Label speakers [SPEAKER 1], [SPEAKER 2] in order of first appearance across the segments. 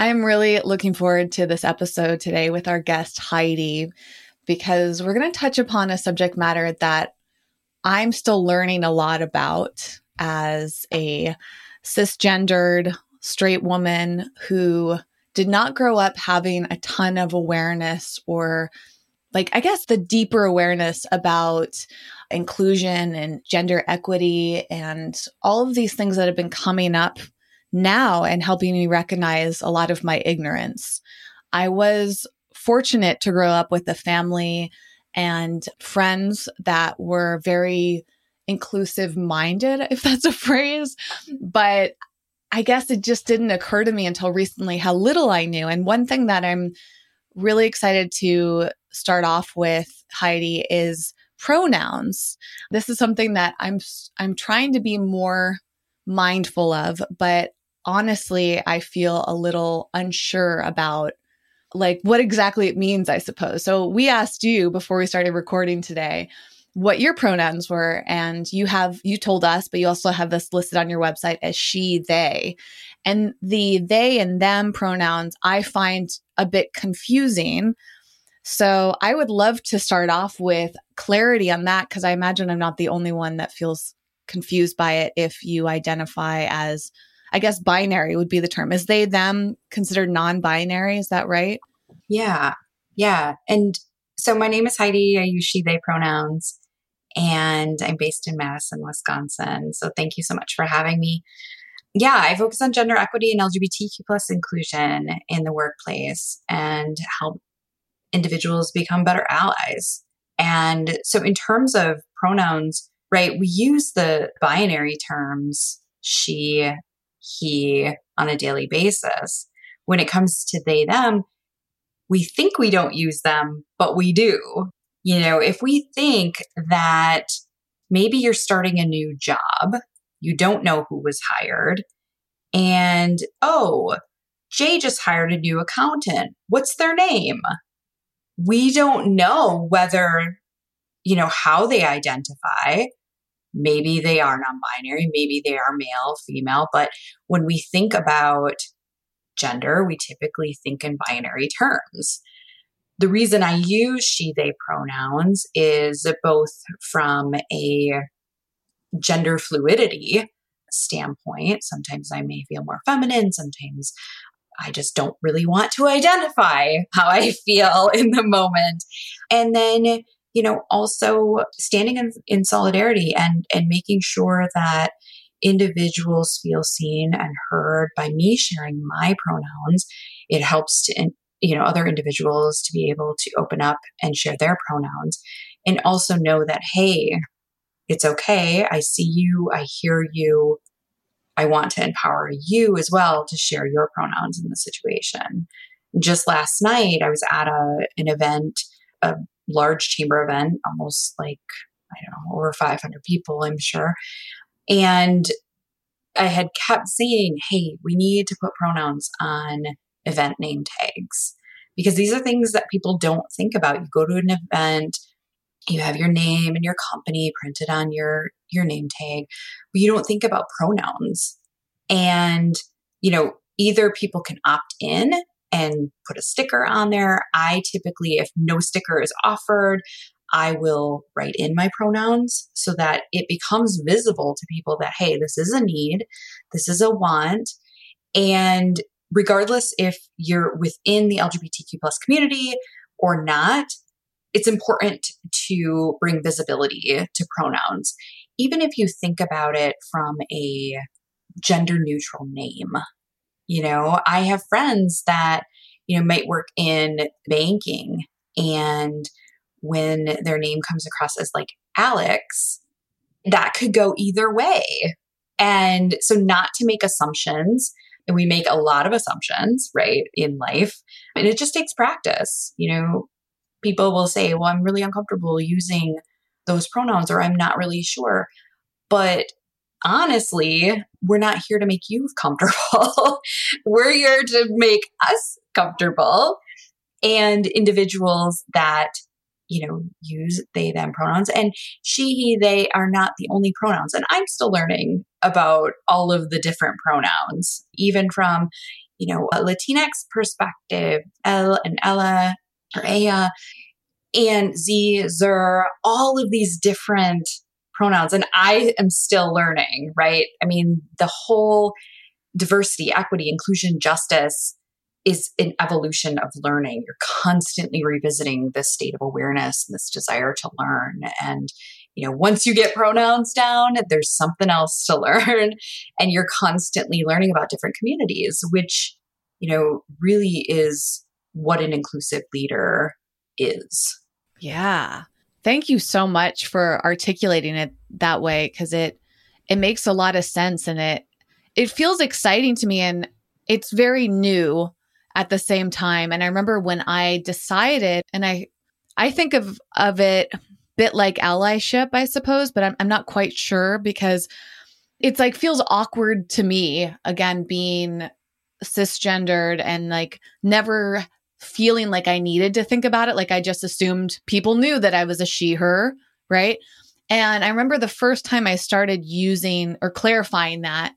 [SPEAKER 1] I'm really looking forward to this episode today with our guest, Heidi, because we're going to touch upon a subject matter that I'm still learning a lot about as a cisgendered straight woman who did not grow up having a ton of awareness or like I guess the deeper awareness about inclusion and gender equity and all of these things that have been coming up now and helping me recognize a lot of my ignorance. I was fortunate to grow up with a family and friends that were very inclusive minded, if that's a phrase. But I guess it just didn't occur to me until recently how little I knew. And one thing that I'm really excited to start off with, Heidi, is pronouns. This is something that I'm I'm trying to be more mindful of, but honestly, I feel a little unsure about like what exactly it means, I suppose. So we asked you before we started recording today what your pronouns were and you have you told us but you also have this listed on your website as she they and the they and them pronouns i find a bit confusing so i would love to start off with clarity on that because i imagine i'm not the only one that feels confused by it if you identify as I guess binary would be the term. Is they them considered non-binary? Is that right?
[SPEAKER 2] Yeah. Yeah. And so my name is Heidi. I use she they pronouns and I'm based in Madison, Wisconsin. So thank you so much for having me. Yeah, I focus on gender equity and LGBTQ plus inclusion in the workplace and help individuals become better allies. And so in terms of pronouns, right, we use the binary terms she, he on a daily basis. When it comes to they, them, we think we don't use them, but we do. You know, if we think that maybe you're starting a new job, you don't know who was hired, and oh, Jay just hired a new accountant. What's their name? We don't know whether, you know, how they identify. Maybe they are non binary, maybe they are male, female. But when we think about gender, we typically think in binary terms. The reason I use she, they pronouns is both from a gender fluidity standpoint. Sometimes I may feel more feminine, sometimes I just don't really want to identify how I feel in the moment. And then you know, also standing in, in solidarity and, and making sure that individuals feel seen and heard by me sharing my pronouns. It helps to, you know, other individuals to be able to open up and share their pronouns and also know that, hey, it's okay. I see you. I hear you. I want to empower you as well to share your pronouns in the situation. Just last night, I was at a, an event, a large chamber event, almost like, I don't know, over 500 people, I'm sure. And I had kept saying, hey, we need to put pronouns on event name tags because these are things that people don't think about. You go to an event, you have your name and your company printed on your your name tag, but you don't think about pronouns. And you know, either people can opt in and put a sticker on there. I typically, if no sticker is offered, I will write in my pronouns so that it becomes visible to people that, hey, this is a need, this is a want. And regardless if you're within the LGBTQ plus community or not, it's important to bring visibility to pronouns. Even if you think about it from a gender neutral name, you know, I have friends that, you know, might work in banking and when their name comes across as like Alex, that could go either way. And so, not to make assumptions, and we make a lot of assumptions, right, in life. And it just takes practice. You know, people will say, well, I'm really uncomfortable using those pronouns, or I'm not really sure. But honestly, we're not here to make you comfortable. we're here to make us comfortable. And individuals that you know, use they, them pronouns. And she, he, they are not the only pronouns. And I'm still learning about all of the different pronouns, even from, you know, a Latinx perspective, El and Ella or Aya and Z, Zer, all of these different pronouns. And I am still learning, right? I mean, the whole diversity, equity, inclusion, justice is an evolution of learning. You're constantly revisiting this state of awareness and this desire to learn. And, you know, once you get pronouns down, there's something else to learn. And you're constantly learning about different communities, which, you know, really is what an inclusive leader is.
[SPEAKER 1] Yeah. Thank you so much for articulating it that way because it it makes a lot of sense and it it feels exciting to me and it's very new at the same time. And I remember when I decided, and I, I think of of it bit like allyship, I suppose, but I'm, I'm not quite sure because it's like feels awkward to me again being cisgendered and like never feeling like I needed to think about it. Like I just assumed people knew that I was a she, her, right? And I remember the first time I started using or clarifying that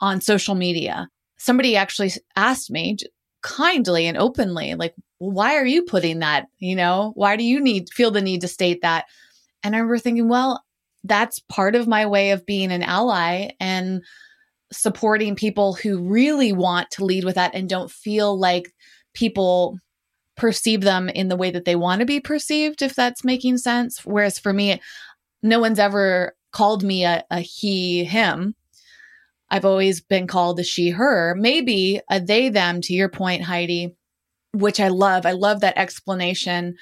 [SPEAKER 1] on social media, somebody actually asked me, kindly and openly like well, why are you putting that you know why do you need feel the need to state that and i remember thinking well that's part of my way of being an ally and supporting people who really want to lead with that and don't feel like people perceive them in the way that they want to be perceived if that's making sense. Whereas for me no one's ever called me a, a he him. I've always been called a she, her, maybe a they, them, to your point, Heidi, which I love. I love that explanation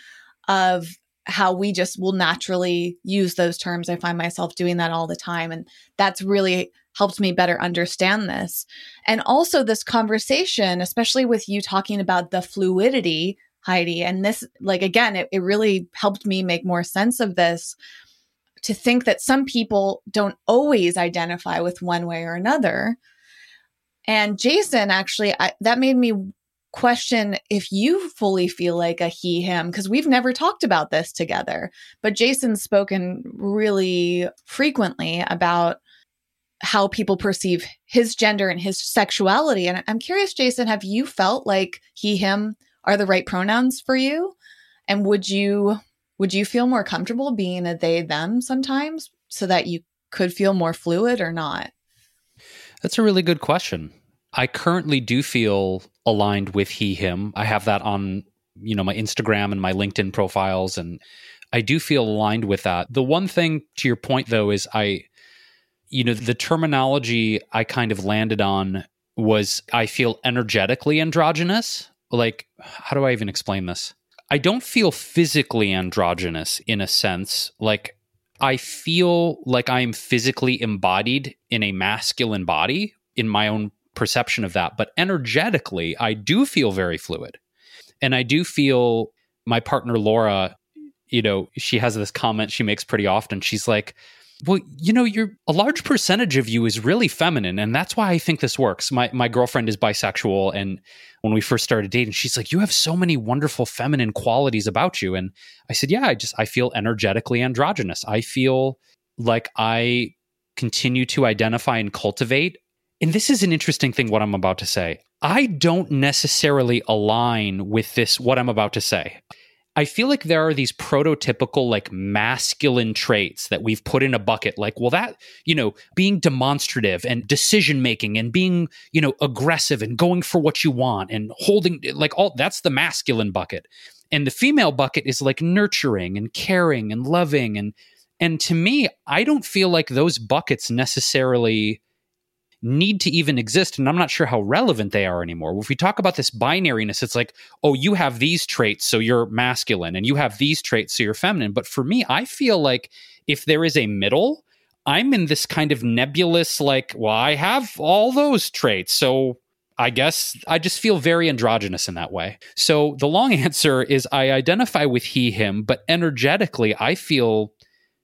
[SPEAKER 1] of how we just will naturally use those terms. I find myself doing that all the time. And that's really helped me better understand this. And also, this conversation, especially with you talking about the fluidity, Heidi, and this, like, again, it, it really helped me make more sense of this to think that some people don't always identify with one way or another. And Jason, actually, I, that made me question if you fully feel like a he, him, because we've never talked about this together. But Jason's spoken really frequently about how people perceive his gender and his sexuality. And I'm curious, Jason, have you felt like he, him are the right pronouns for you? And would you would you feel more comfortable being a they them sometimes so that you could feel more fluid or not?
[SPEAKER 3] That's a really good question. I currently do feel aligned with he him. I have that on, you know, my Instagram and my LinkedIn profiles and I do feel aligned with that. The one thing to your point though is I you know, the terminology I kind of landed on was I feel energetically androgynous. Like how do I even explain this? I don't feel physically androgynous in a sense. Like I feel like I am physically embodied in a masculine body in my own perception of that. But energetically, I do feel very fluid. And I do feel my partner, Laura, you know, she has this comment she makes pretty often. She's like, well, you know, you're a large percentage of you is really feminine, and that's why I think this works. My my girlfriend is bisexual, and when we first started dating, she's like, "You have so many wonderful feminine qualities about you," and I said, "Yeah, I just I feel energetically androgynous. I feel like I continue to identify and cultivate." And this is an interesting thing. What I'm about to say, I don't necessarily align with this. What I'm about to say. I feel like there are these prototypical like masculine traits that we've put in a bucket like well that you know being demonstrative and decision making and being you know aggressive and going for what you want and holding like all that's the masculine bucket and the female bucket is like nurturing and caring and loving and and to me I don't feel like those buckets necessarily need to even exist. And I'm not sure how relevant they are anymore. If we talk about this binariness, it's like, oh, you have these traits, so you're masculine, and you have these traits, so you're feminine. But for me, I feel like if there is a middle, I'm in this kind of nebulous, like, well, I have all those traits. So I guess I just feel very androgynous in that way. So the long answer is I identify with he, him, but energetically, I feel,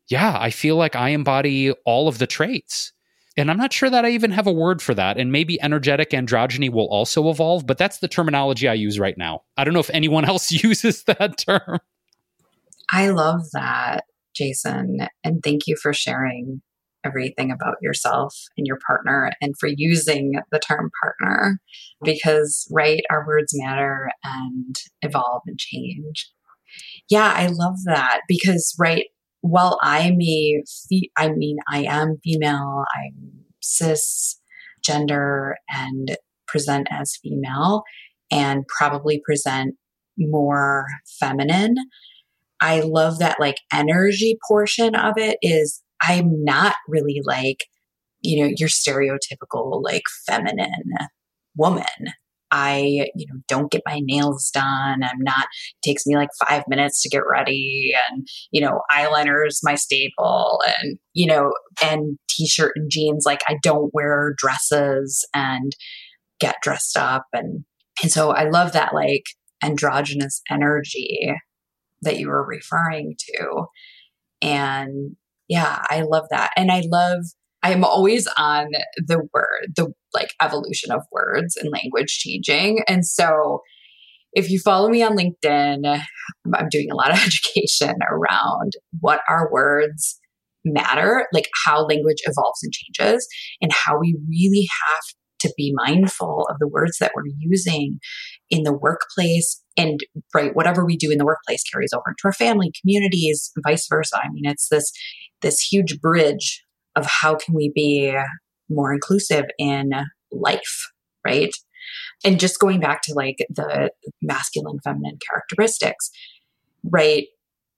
[SPEAKER 3] yeah, I feel like I embody all of the traits. And I'm not sure that I even have a word for that. And maybe energetic androgyny will also evolve, but that's the terminology I use right now. I don't know if anyone else uses that term.
[SPEAKER 2] I love that, Jason. And thank you for sharing everything about yourself and your partner and for using the term partner because, right, our words matter and evolve and change. Yeah, I love that because, right, while I'm fe- I mean, I am female, I'm cis gender and present as female and probably present more feminine. I love that like energy portion of it is I'm not really like, you know, your stereotypical like feminine woman. I, you know, don't get my nails done. I'm not, it takes me like five minutes to get ready. And, you know, eyeliner's my staple and, you know, and t shirt and jeans. Like I don't wear dresses and get dressed up. And, and so I love that like androgynous energy that you were referring to. And yeah, I love that. And I love, I'm always on the word, the like evolution of words and language changing. And so if you follow me on LinkedIn, I'm doing a lot of education around what our words matter, like how language evolves and changes, and how we really have to be mindful of the words that we're using in the workplace and right whatever we do in the workplace carries over into our family communities vice versa i mean it's this this huge bridge of how can we be more inclusive in life, right? And just going back to like the masculine, feminine characteristics, right?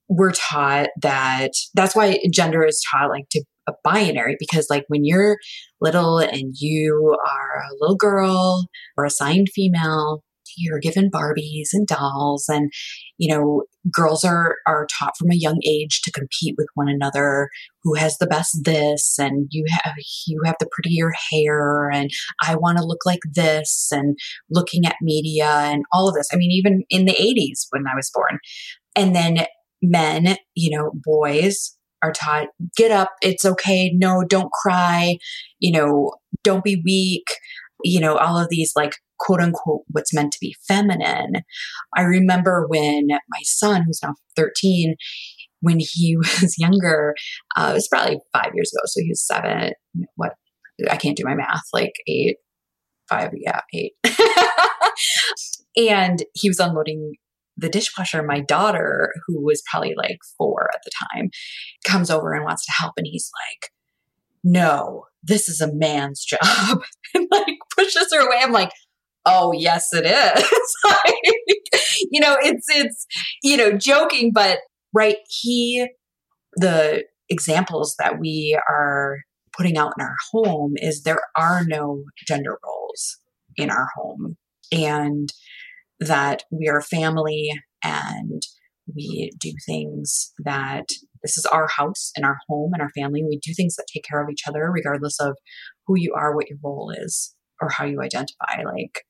[SPEAKER 2] We're taught that that's why gender is taught like to a binary because like when you're little and you are a little girl or assigned female you're given Barbies and dolls and you know girls are are taught from a young age to compete with one another. Who has the best this? And you have you have the prettier hair and I want to look like this and looking at media and all of this. I mean even in the 80s when I was born. And then men you know boys are taught get up it's okay no don't cry you know don't be weak you know all of these like quote unquote what's meant to be feminine. I remember when my son, who's now 13, when he was younger, uh, it was probably five years ago. So he was seven. What? I can't do my math. Like eight, five, yeah, eight. and he was unloading the dishwasher. My daughter, who was probably like four at the time, comes over and wants to help. And he's like, no, this is a man's job. and like pushes her away. I'm like, oh yes it is like, you know it's it's you know joking but right he the examples that we are putting out in our home is there are no gender roles in our home and that we are family and we do things that this is our house and our home and our family. We do things that take care of each other, regardless of who you are, what your role is, or how you identify. Like,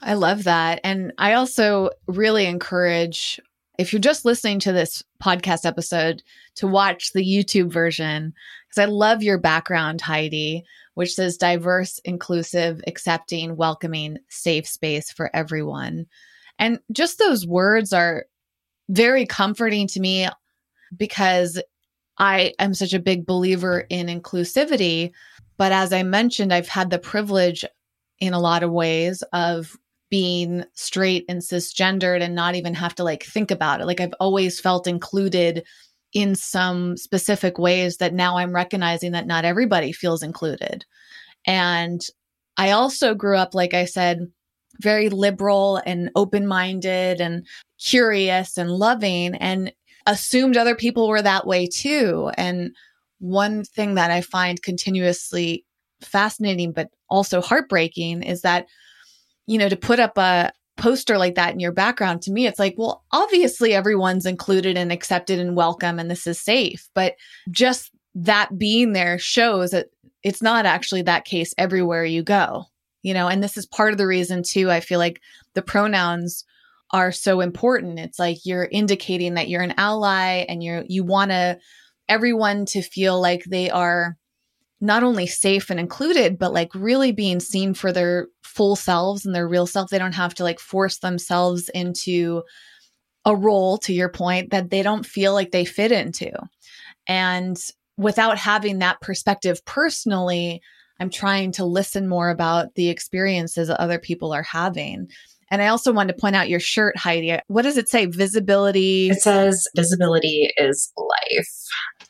[SPEAKER 1] I love that. And I also really encourage if you're just listening to this podcast episode to watch the YouTube version because I love your background, Heidi, which says diverse, inclusive, accepting, welcoming, safe space for everyone. And just those words are very comforting to me because I am such a big believer in inclusivity. But as I mentioned, I've had the privilege in a lot of ways of being straight and cisgendered and not even have to like think about it. Like I've always felt included in some specific ways that now I'm recognizing that not everybody feels included. And I also grew up, like I said, very liberal and open minded and curious and loving and assumed other people were that way too. And one thing that I find continuously fascinating, but also heartbreaking is that you know, to put up a poster like that in your background, to me, it's like, well, obviously everyone's included and accepted and welcome and this is safe. But just that being there shows that it's not actually that case everywhere you go, you know, and this is part of the reason too. I feel like the pronouns are so important. It's like you're indicating that you're an ally and you're, you want to, everyone to feel like they are not only safe and included, but like really being seen for their full selves and their real self. They don't have to like force themselves into a role, to your point, that they don't feel like they fit into. And without having that perspective personally, I'm trying to listen more about the experiences that other people are having. And I also wanted to point out your shirt, Heidi. What does it say? Visibility.
[SPEAKER 2] It says visibility is life.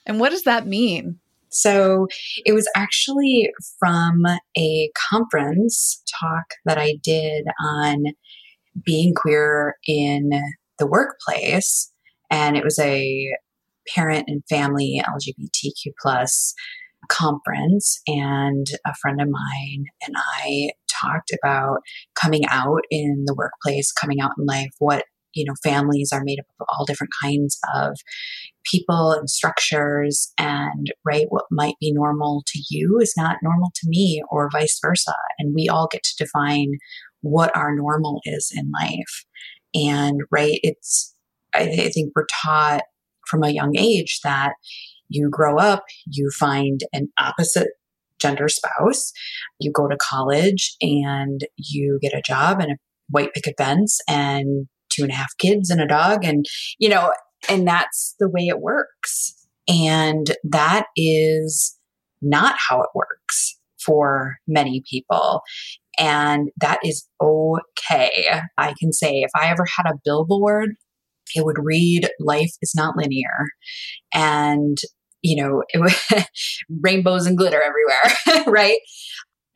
[SPEAKER 1] And what does that mean?
[SPEAKER 2] So it was actually from a conference talk that I did on being queer in the workplace. And it was a parent and family LGBTQ plus conference and a friend of mine and I talked about coming out in the workplace, coming out in life, what you know families are made up of all different kinds of people and structures and right what might be normal to you is not normal to me or vice versa and we all get to define what our normal is in life. And right it's I, I think we're taught from a young age that you grow up, you find an opposite gender spouse, you go to college and you get a job and a white picket fence and two and a half kids and a dog. And, you know, and that's the way it works. And that is not how it works for many people. And that is okay. I can say if I ever had a billboard it would read life is not linear and you know it rainbows and glitter everywhere right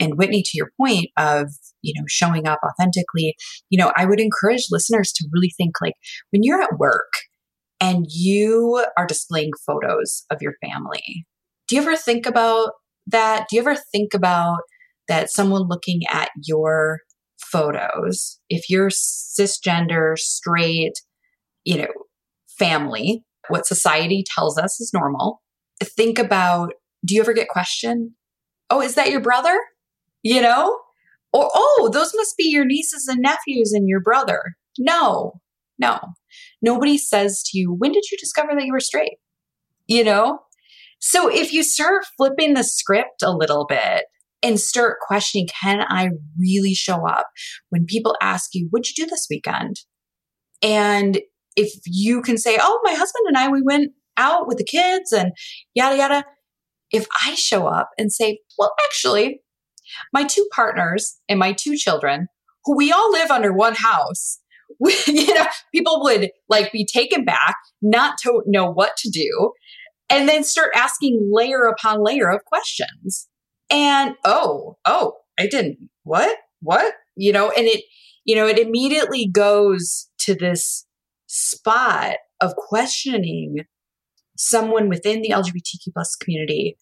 [SPEAKER 2] and whitney to your point of you know showing up authentically you know i would encourage listeners to really think like when you're at work and you are displaying photos of your family do you ever think about that do you ever think about that someone looking at your photos if you're cisgender straight you know, family, what society tells us is normal. Think about do you ever get questioned? Oh, is that your brother? You know? Or, oh, those must be your nieces and nephews and your brother. No, no. Nobody says to you, when did you discover that you were straight? You know? So if you start flipping the script a little bit and start questioning, can I really show up when people ask you, what'd you do this weekend? And if you can say, Oh, my husband and I, we went out with the kids and yada, yada. If I show up and say, Well, actually, my two partners and my two children, who we all live under one house, we, you know, people would like be taken back, not to know what to do, and then start asking layer upon layer of questions. And oh, oh, I didn't. What? What? You know, and it, you know, it immediately goes to this spot of questioning someone within the LGBTQ plus community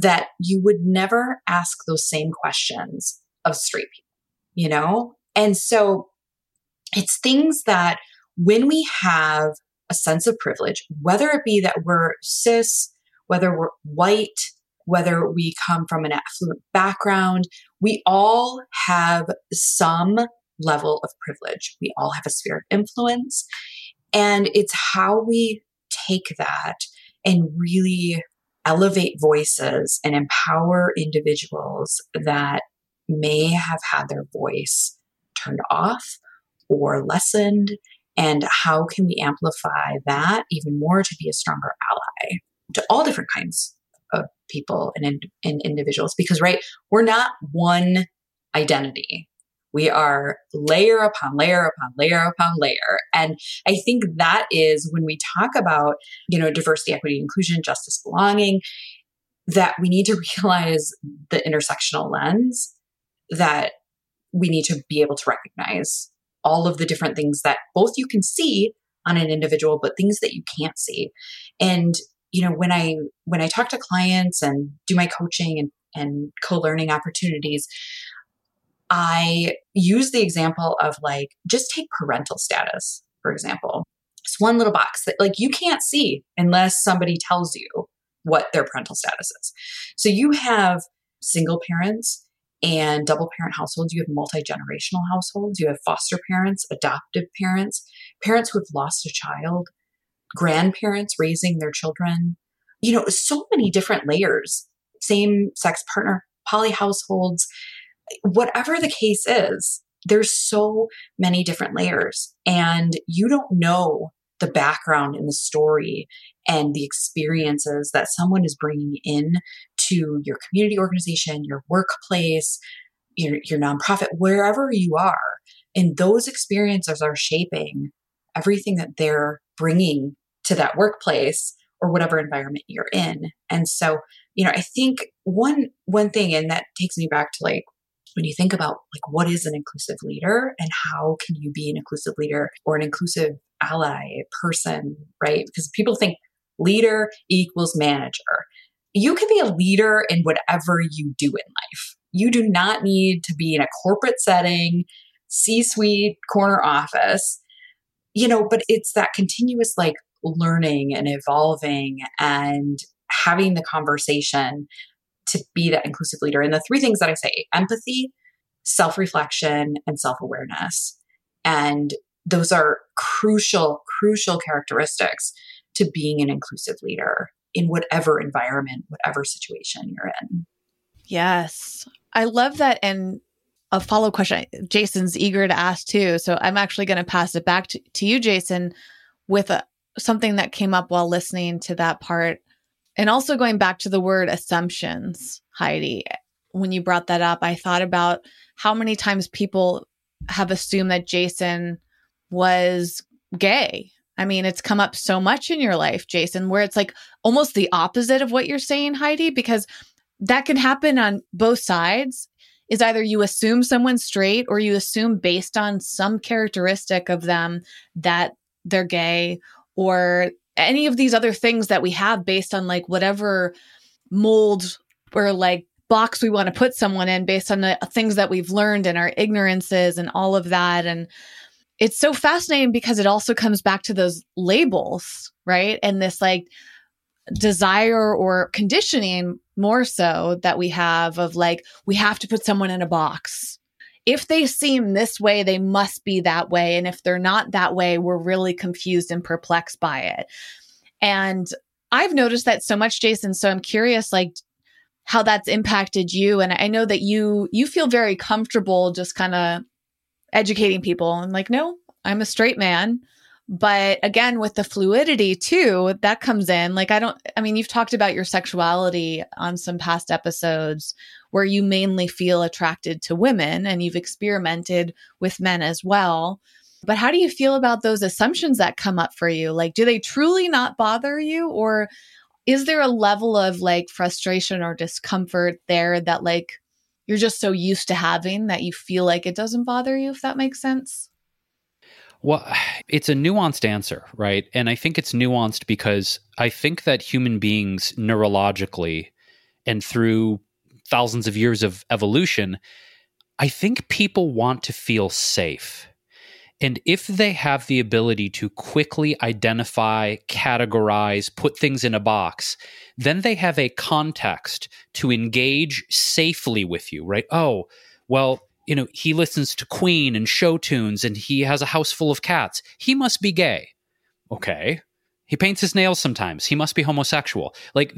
[SPEAKER 2] that you would never ask those same questions of straight people, you know? And so it's things that when we have a sense of privilege, whether it be that we're cis, whether we're white, whether we come from an affluent background, we all have some level of privilege. We all have a sphere of influence. And it's how we take that and really elevate voices and empower individuals that may have had their voice turned off or lessened. And how can we amplify that even more to be a stronger ally to all different kinds of people and, and individuals? Because, right, we're not one identity. We are layer upon layer upon layer upon layer. And I think that is when we talk about, you know, diversity, equity, inclusion, justice, belonging, that we need to realize the intersectional lens that we need to be able to recognize all of the different things that both you can see on an individual, but things that you can't see. And, you know, when I when I talk to clients and do my coaching and and co-learning opportunities, I use the example of like, just take parental status, for example. It's one little box that like you can't see unless somebody tells you, what their parental status is. So you have single parents and double parent households, you have multi generational households, you have foster parents, adoptive parents, parents who have lost a child, grandparents raising their children. You know, so many different layers, same sex partner, poly households, whatever the case is, there's so many different layers. And you don't know the background and the story and the experiences that someone is bringing in to your community organization, your workplace, your, your nonprofit, wherever you are. And those experiences are shaping everything that they're bringing to that workplace or whatever environment you're in. And so, you know, I think one one thing and that takes me back to like when you think about like what is an inclusive leader and how can you be an inclusive leader or an inclusive ally person, right? Because people think leader equals manager. You can be a leader in whatever you do in life. You do not need to be in a corporate setting, C suite, corner office, you know, but it's that continuous like learning and evolving and having the conversation to be that inclusive leader. And the three things that I say empathy, self reflection, and self awareness. And those are crucial, crucial characteristics to being an inclusive leader in whatever environment, whatever situation you're in.
[SPEAKER 1] Yes. I love that. And a follow question Jason's eager to ask too. So I'm actually going to pass it back to, to you, Jason, with a, something that came up while listening to that part. And also going back to the word assumptions, Heidi. When you brought that up, I thought about how many times people have assumed that Jason was gay. I mean, it's come up so much in your life, Jason, where it's like almost the opposite of what you're saying, Heidi, because that can happen on both sides. Is either you assume someone's straight or you assume based on some characteristic of them that they're gay or any of these other things that we have based on like whatever mold or like box we want to put someone in based on the things that we've learned and our ignorances and all of that. And it's so fascinating because it also comes back to those labels, right? And this like desire or conditioning more so that we have of like, we have to put someone in a box. If they seem this way, they must be that way. And if they're not that way, we're really confused and perplexed by it. And I've noticed that so much, Jason. So I'm curious, like, how that's impacted you. And I know that you you feel very comfortable just kind of educating people and like, no, I'm a straight man. But again, with the fluidity too, that comes in. Like, I don't, I mean, you've talked about your sexuality on some past episodes where you mainly feel attracted to women and you've experimented with men as well. But how do you feel about those assumptions that come up for you? Like, do they truly not bother you? Or is there a level of like frustration or discomfort there that like you're just so used to having that you feel like it doesn't bother you, if that makes sense?
[SPEAKER 3] Well, it's a nuanced answer, right? And I think it's nuanced because I think that human beings neurologically and through thousands of years of evolution, I think people want to feel safe. And if they have the ability to quickly identify, categorize, put things in a box, then they have a context to engage safely with you, right? Oh, well, you know, he listens to Queen and show tunes and he has a house full of cats. He must be gay. Okay. He paints his nails sometimes. He must be homosexual. Like,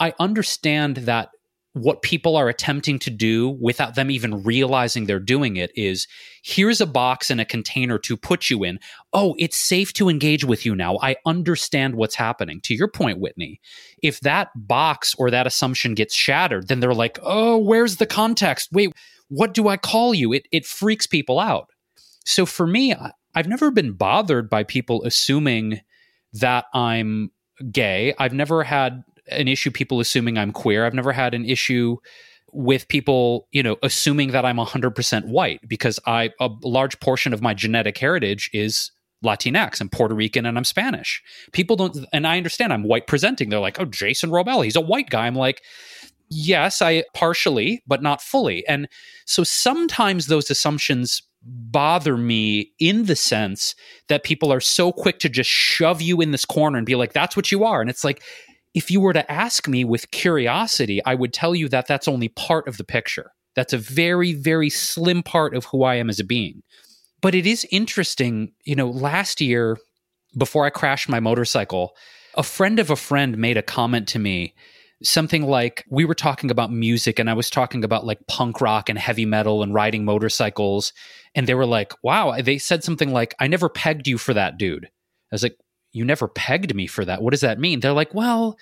[SPEAKER 3] I understand that what people are attempting to do without them even realizing they're doing it is here's a box and a container to put you in. Oh, it's safe to engage with you now. I understand what's happening. To your point, Whitney, if that box or that assumption gets shattered, then they're like, oh, where's the context? Wait, what do I call you? It, it freaks people out. So for me, I've never been bothered by people assuming that I'm gay. I've never had an issue people assuming I'm queer. I've never had an issue with people, you know, assuming that I'm 100% white because I a large portion of my genetic heritage is Latinx and Puerto Rican and I'm Spanish. People don't and I understand I'm white presenting. They're like, "Oh, Jason Wrobel, he's a white guy." I'm like, "Yes, I partially, but not fully." And so sometimes those assumptions bother me in the sense that people are so quick to just shove you in this corner and be like, "That's what you are." And it's like if you were to ask me with curiosity, I would tell you that that's only part of the picture. That's a very, very slim part of who I am as a being. But it is interesting, you know, last year, before I crashed my motorcycle, a friend of a friend made a comment to me something like we were talking about music and I was talking about like punk rock and heavy metal and riding motorcycles. And they were like, wow, they said something like, I never pegged you for that, dude. I was like, you never pegged me for that. What does that mean? They're like, well,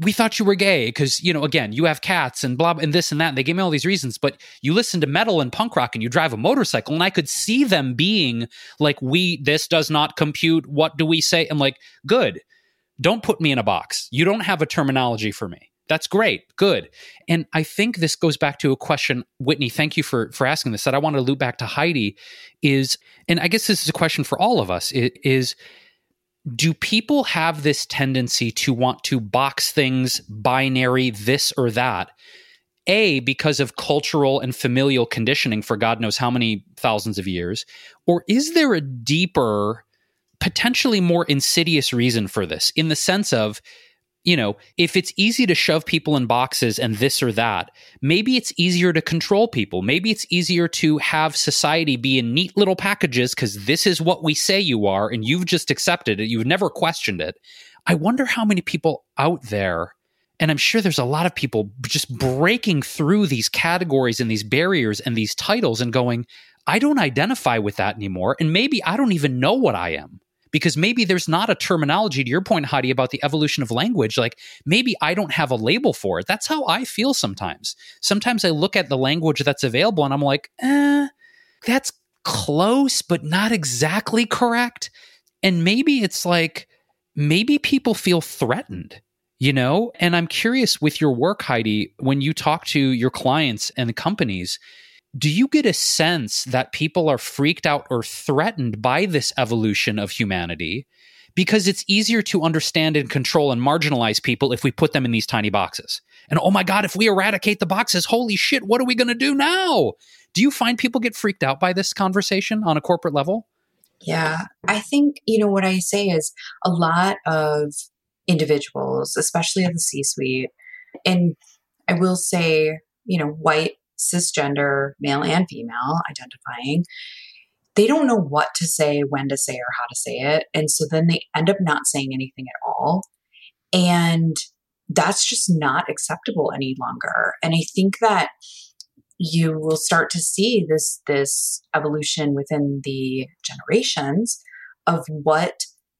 [SPEAKER 3] we thought you were gay because you know again you have cats and blah and this and that and they gave me all these reasons but you listen to metal and punk rock and you drive a motorcycle and i could see them being like we this does not compute. What do we say i'm like good. Don't put me in a box. You don't have a terminology for me. That's great. Good. And i think this goes back to a question whitney thank you for for asking this that i want to loop back to heidi is and i guess this is a question for all of us is do people have this tendency to want to box things binary this or that? A because of cultural and familial conditioning for god knows how many thousands of years or is there a deeper potentially more insidious reason for this in the sense of you know, if it's easy to shove people in boxes and this or that, maybe it's easier to control people. Maybe it's easier to have society be in neat little packages because this is what we say you are and you've just accepted it. You've never questioned it. I wonder how many people out there, and I'm sure there's a lot of people just breaking through these categories and these barriers and these titles and going, I don't identify with that anymore. And maybe I don't even know what I am because maybe there's not a terminology to your point Heidi about the evolution of language. Like maybe I don't have a label for it. That's how I feel sometimes. Sometimes I look at the language that's available and I'm like eh that's close but not exactly correct. And maybe it's like maybe people feel threatened you know? And I'm curious with your work Heidi when you talk to your clients and the companies do you get a sense that people are freaked out or threatened by this evolution of humanity because it's easier to understand and control and marginalize people if we put them in these tiny boxes? And oh my God, if we eradicate the boxes, holy shit, what are we going to do now? Do you find people get freaked out by this conversation on a corporate level?
[SPEAKER 2] Yeah, I think, you know, what I say is a lot of individuals, especially in the C suite, and I will say, you know, white cisgender, male and female identifying, they don't know what to say, when to say, or how to say it. And so then they end up not saying anything at all. And that's just not acceptable any longer. And I think that you will start to see this this evolution within the generations of what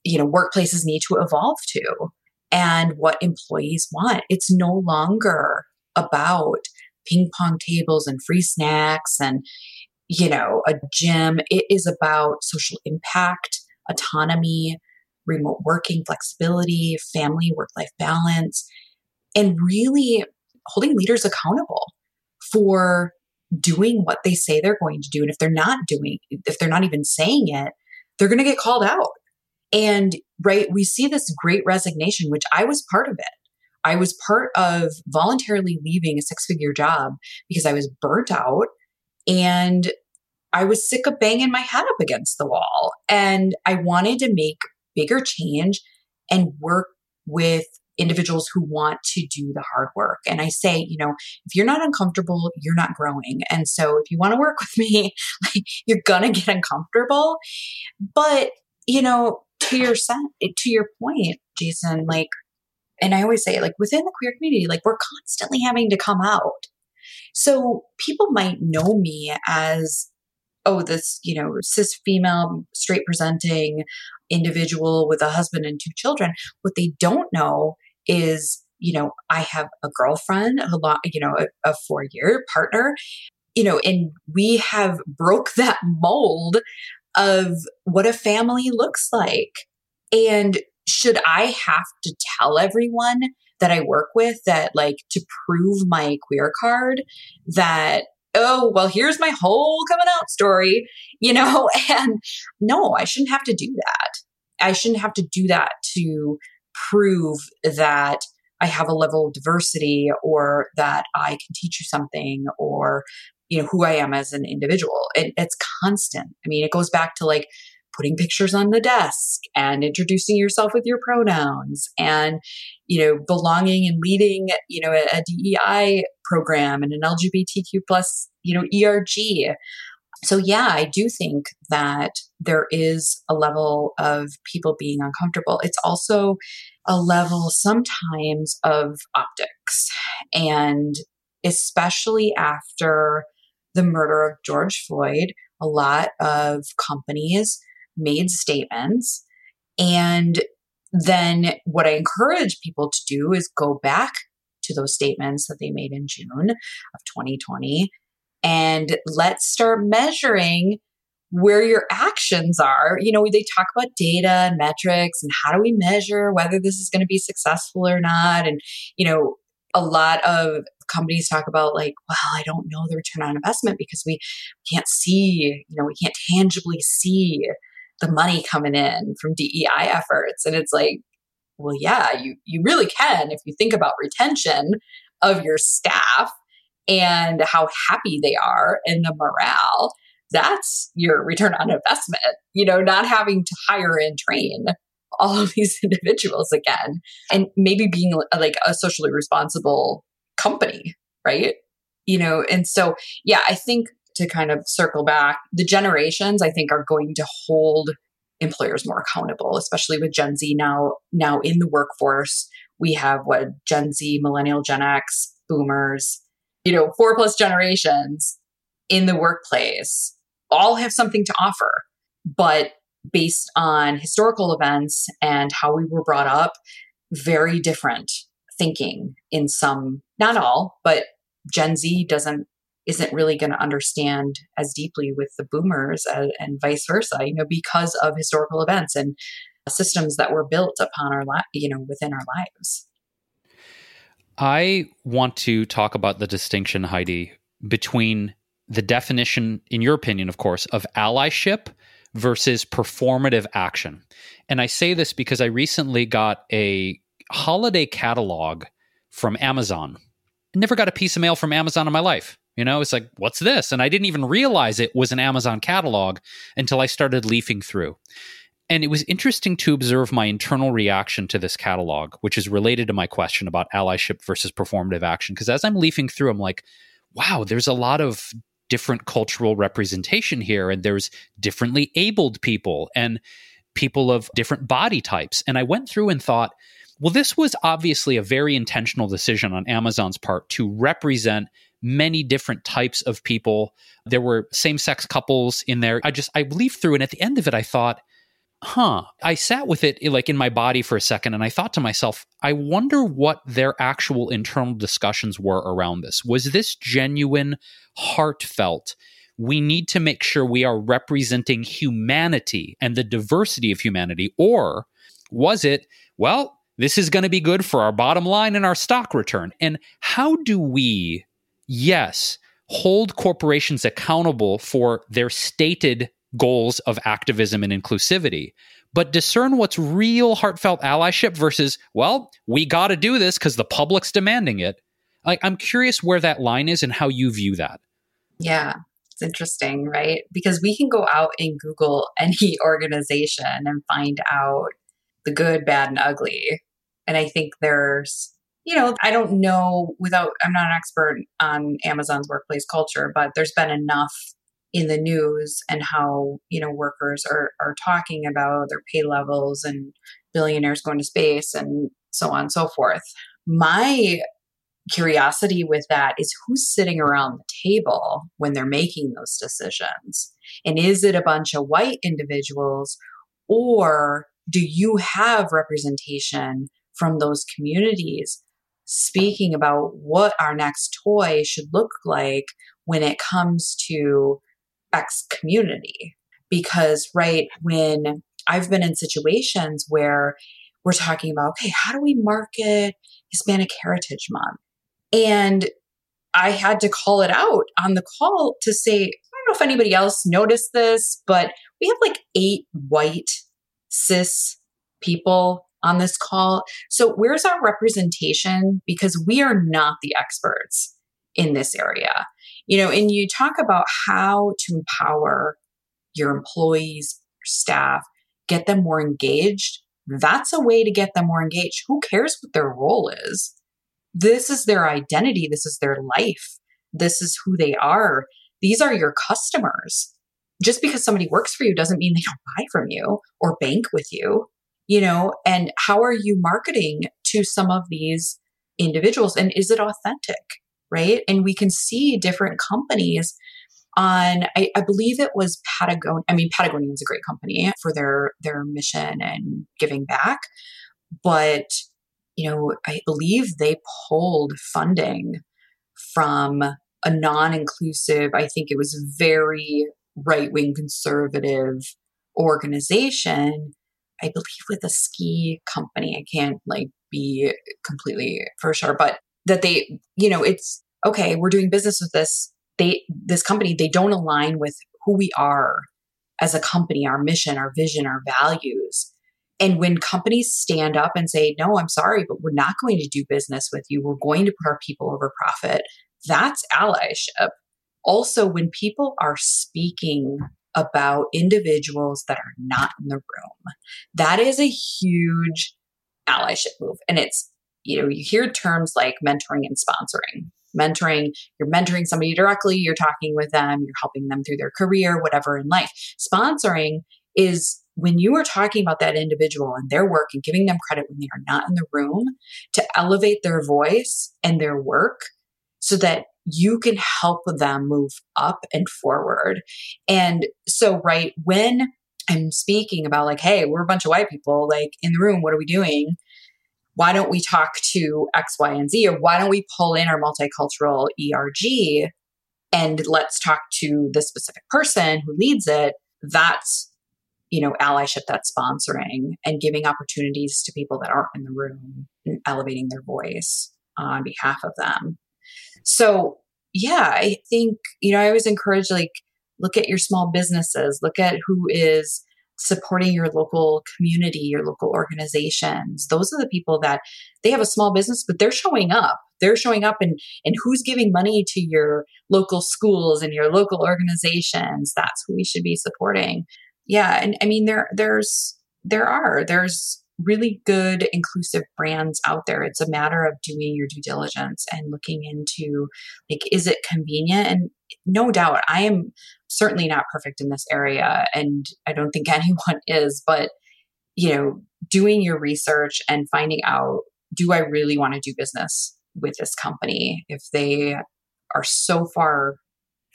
[SPEAKER 2] you know workplaces need to evolve to and what employees want it's no longer about ping pong tables and free snacks and, you know, a gym. It is about social impact, autonomy, remote working, flexibility, family, work life balance, and really holding leaders accountable for doing what they say they're going to do. And if they're not doing, if they're not even saying it, they're going to get called out. And right, we see this great resignation, which I was part of it. I was part of voluntarily leaving a six figure job because I was burnt out and I was sick of banging my head up against the wall. And I wanted to make bigger change and work with individuals who want to do the hard work. And I say, you know, if you're not uncomfortable, you're not growing. And so if you want to work with me, like, you're going to get uncomfortable. But, you know, to your to your point, Jason, like and I always say, like within the queer community, like we're constantly having to come out. So people might know me as, oh, this, you know, cis female, straight presenting individual with a husband and two children. What they don't know is, you know, I have a girlfriend, a lot, you know, a, a four year partner, you know, and we have broke that mold of what a family looks like. And should I have to tell everyone that I work with that, like, to prove my queer card, that, oh, well, here's my whole coming out story, you know? And no, I shouldn't have to do that. I shouldn't have to do that to prove that I have a level of diversity or that I can teach you something or, you know, who I am as an individual. It, it's constant. I mean, it goes back to like putting pictures on the desk and introducing yourself with your pronouns and you know belonging and leading you know a, a DEI program and an LGBTQ plus you know ERG so yeah I do think that there is a level of people being uncomfortable. It's also a level sometimes of optics and especially after the murder of George Floyd a lot of companies made statements. And then what I encourage people to do is go back to those statements that they made in June of 2020 and let's start measuring where your actions are. You know, they talk about data and metrics and how do we measure whether this is going to be successful or not. And, you know, a lot of companies talk about like, well, I don't know the return on investment because we can't see, you know, we can't tangibly see the money coming in from DEI efforts. And it's like, well, yeah, you, you really can if you think about retention of your staff and how happy they are and the morale. That's your return on investment, you know, not having to hire and train all of these individuals again and maybe being like a socially responsible company, right? You know, and so, yeah, I think to kind of circle back, the generations I think are going to hold employers more accountable, especially with Gen Z now now in the workforce. We have what Gen Z, Millennial, Gen X, Boomers, you know, four plus generations in the workplace all have something to offer. But based on historical events and how we were brought up, very different thinking in some, not all, but Gen Z doesn't isn't really going to understand as deeply with the boomers and, and vice versa, you know, because of historical events and systems that were built upon our li- you know within our lives.
[SPEAKER 3] I want to talk about the distinction, Heidi, between the definition, in your opinion, of course, of allyship versus performative action. And I say this because I recently got a holiday catalog from Amazon. I never got a piece of mail from Amazon in my life. You know, it's like, what's this? And I didn't even realize it was an Amazon catalog until I started leafing through. And it was interesting to observe my internal reaction to this catalog, which is related to my question about allyship versus performative action. Because as I'm leafing through, I'm like, wow, there's a lot of different cultural representation here, and there's differently abled people and people of different body types. And I went through and thought, well, this was obviously a very intentional decision on Amazon's part to represent many different types of people. There were same sex couples in there. I just, I leafed through, and at the end of it, I thought, huh. I sat with it like in my body for a second, and I thought to myself, I wonder what their actual internal discussions were around this. Was this genuine, heartfelt? We need to make sure we are representing humanity and the diversity of humanity. Or was it, well, this is going to be good for our bottom line and our stock return. And how do we, yes, hold corporations accountable for their stated goals of activism and inclusivity, but discern what's real heartfelt allyship versus, well, we got to do this because the public's demanding it. Like, I'm curious where that line is and how you view that.
[SPEAKER 2] Yeah, it's interesting, right? Because we can go out and Google any organization and find out the good, bad, and ugly and I think there's, you know, I don't know without, I'm not an expert on Amazon's workplace culture, but there's been enough in the news and how, you know, workers are, are talking about their pay levels and billionaires going to space and so on and so forth. My curiosity with that is who's sitting around the table when they're making those decisions? And is it a bunch of white individuals or do you have representation from those communities speaking about what our next toy should look like when it comes to X community. Because, right, when I've been in situations where we're talking about, okay, how do we market Hispanic Heritage Month? And I had to call it out on the call to say, I don't know if anybody else noticed this, but we have like eight white cis people on this call. So, where's our representation? Because we are not the experts in this area. You know, and you talk about how to empower your employees staff, get them more engaged, that's a way to get them more engaged. Who cares what their role is? This is their identity. This is their life. This is who they are. These are your customers. Just because somebody works for you doesn't mean they don't buy from you or bank with you, you know? And how are you marketing to some of these individuals? And is it authentic? Right. And we can see different companies on I, I, believe it was Patagonia. I mean, Patagonia is a great company for their their mission and giving back, but you know, I believe they pulled funding from a non-inclusive. I think it was very right-wing conservative organization. I believe with a ski company. I can't like be completely for sure, but that they, you know, it's okay. We're doing business with this they this company they don't align with who we are as a company our mission our vision our values and when companies stand up and say no i'm sorry but we're not going to do business with you we're going to put our people over profit that's allyship also when people are speaking about individuals that are not in the room. That is a huge allyship move. And it's you know you hear terms like mentoring and sponsoring. Mentoring, you're mentoring somebody directly, you're talking with them, you're helping them through their career, whatever in life. Sponsoring is when you are talking about that individual and their work and giving them credit when they are not in the room to elevate their voice and their work so that you can help them move up and forward. And so, right, when I'm speaking about like, hey, we're a bunch of white people, like in the room, what are we doing? why don't we talk to X, Y, and Z? Or why don't we pull in our multicultural ERG and let's talk to the specific person who leads it? That's, you know, allyship, that's sponsoring and giving opportunities to people that aren't in the room and elevating their voice on behalf of them. So, yeah, I think, you know, I always encourage like, look at your small businesses, look at who is supporting your local community, your local organizations. Those are the people that they have a small business, but they're showing up. They're showing up and and who's giving money to your local schools and your local organizations. That's who we should be supporting. Yeah. And I mean there there's there are. There's really good inclusive brands out there. It's a matter of doing your due diligence and looking into like, is it convenient? And no doubt, I am certainly not perfect in this area, and I don't think anyone is, but you know, doing your research and finding out do I really want to do business with this company if they are so far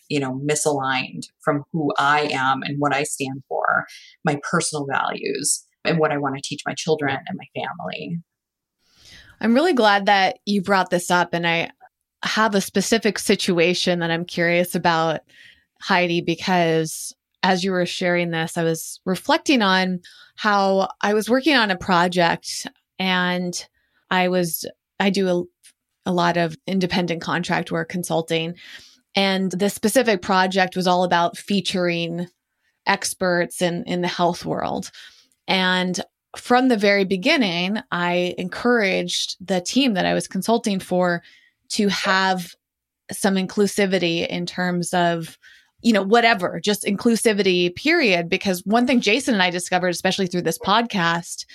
[SPEAKER 2] you know misaligned from who I am and what I stand for, my personal values and what I want to teach my children and my family.
[SPEAKER 1] I'm really glad that you brought this up. And I have a specific situation that I'm curious about, Heidi, because as you were sharing this, I was reflecting on how I was working on a project and I was, I do a, a lot of independent contract work consulting. And this specific project was all about featuring experts in, in the health world. And from the very beginning, I encouraged the team that I was consulting for to have some inclusivity in terms of you know whatever just inclusivity period. Because one thing Jason and I discovered especially through this podcast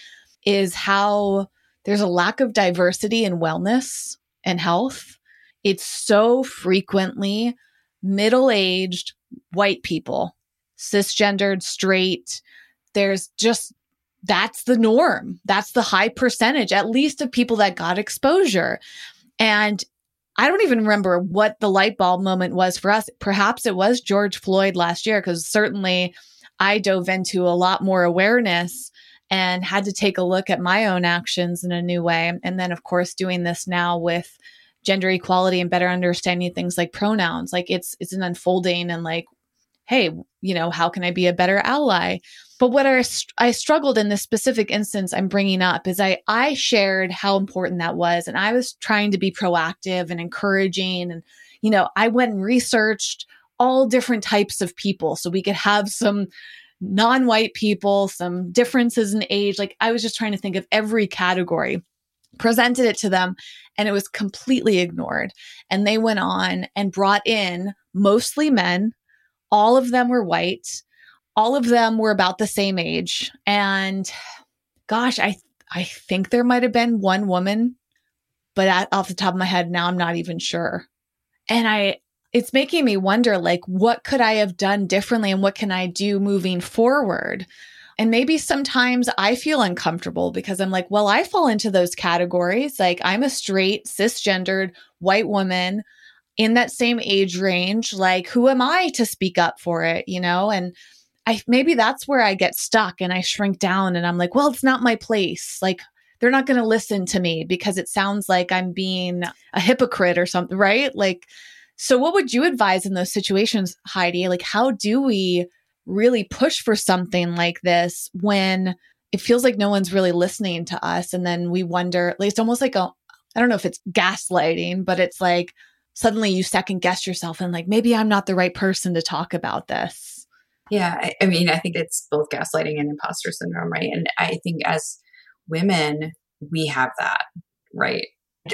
[SPEAKER 1] is how there's a lack of diversity in wellness and health. It's so frequently middle-aged white people cisgendered straight. There's just that's the norm. That's the high percentage, at least of people that got exposure. And I don't even remember what the light bulb moment was for us. Perhaps it was George Floyd last year, because certainly I dove into a lot more awareness and had to take a look at my own actions in a new way. And then, of course, doing this now with gender equality and better understanding things like pronouns. Like it's it's an unfolding and like, hey, you know, how can I be a better ally? But what I, I struggled in this specific instance I'm bringing up is I, I shared how important that was. And I was trying to be proactive and encouraging. And, you know, I went and researched all different types of people so we could have some non white people, some differences in age. Like I was just trying to think of every category, presented it to them, and it was completely ignored. And they went on and brought in mostly men. All of them were white all of them were about the same age. And gosh, I I think there might have been one woman, but at, off the top of my head now I'm not even sure. And I it's making me wonder like what could I have done differently and what can I do moving forward? And maybe sometimes I feel uncomfortable because I'm like, well, I fall into those categories. Like I'm a straight, cisgendered white woman in that same age range. Like, who am I to speak up for it, you know? And I maybe that's where I get stuck and I shrink down and I'm like, well, it's not my place. Like, they're not going to listen to me because it sounds like I'm being a hypocrite or something, right? Like, so what would you advise in those situations, Heidi? Like, how do we really push for something like this when it feels like no one's really listening to us. And then we wonder, like, it's almost like a, I don't know if it's gaslighting, but it's like suddenly you second guess yourself and like, maybe I'm not the right person to talk about this.
[SPEAKER 2] Yeah. I, I mean, I think it's both gaslighting and imposter syndrome, right? And I think as women, we have that, right?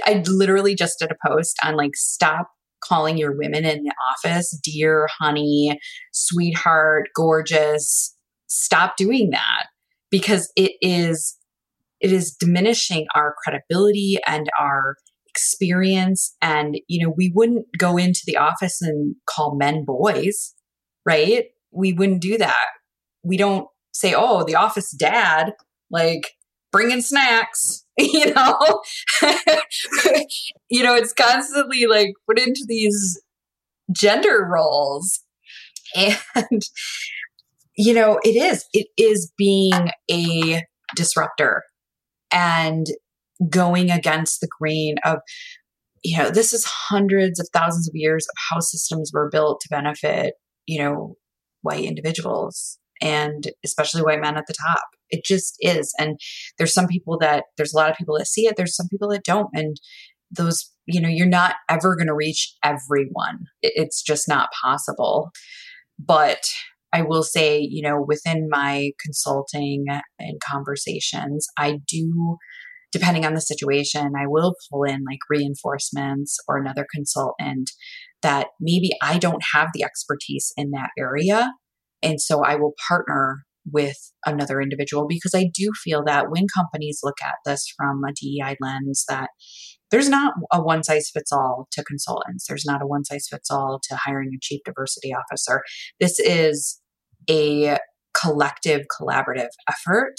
[SPEAKER 2] I literally just did a post on like, stop calling your women in the office dear, honey, sweetheart, gorgeous. Stop doing that because it is it is diminishing our credibility and our experience and you know we wouldn't go into the office and call men boys right we wouldn't do that. We don't say oh the office dad like bringing snacks you know? You know it's constantly like put into these gender roles. And you know it is it is being a disruptor and going against the grain of you know this is hundreds of thousands of years of how systems were built to benefit you know white individuals and especially white men at the top it just is. And there's some people that, there's a lot of people that see it, there's some people that don't. And those, you know, you're not ever going to reach everyone. It's just not possible. But I will say, you know, within my consulting and conversations, I do, depending on the situation, I will pull in like reinforcements or another consultant that maybe I don't have the expertise in that area. And so I will partner with another individual because I do feel that when companies look at this from a DEI lens, that there's not a one size fits all to consultants. There's not a one size fits all to hiring a chief diversity officer. This is a collective, collaborative effort.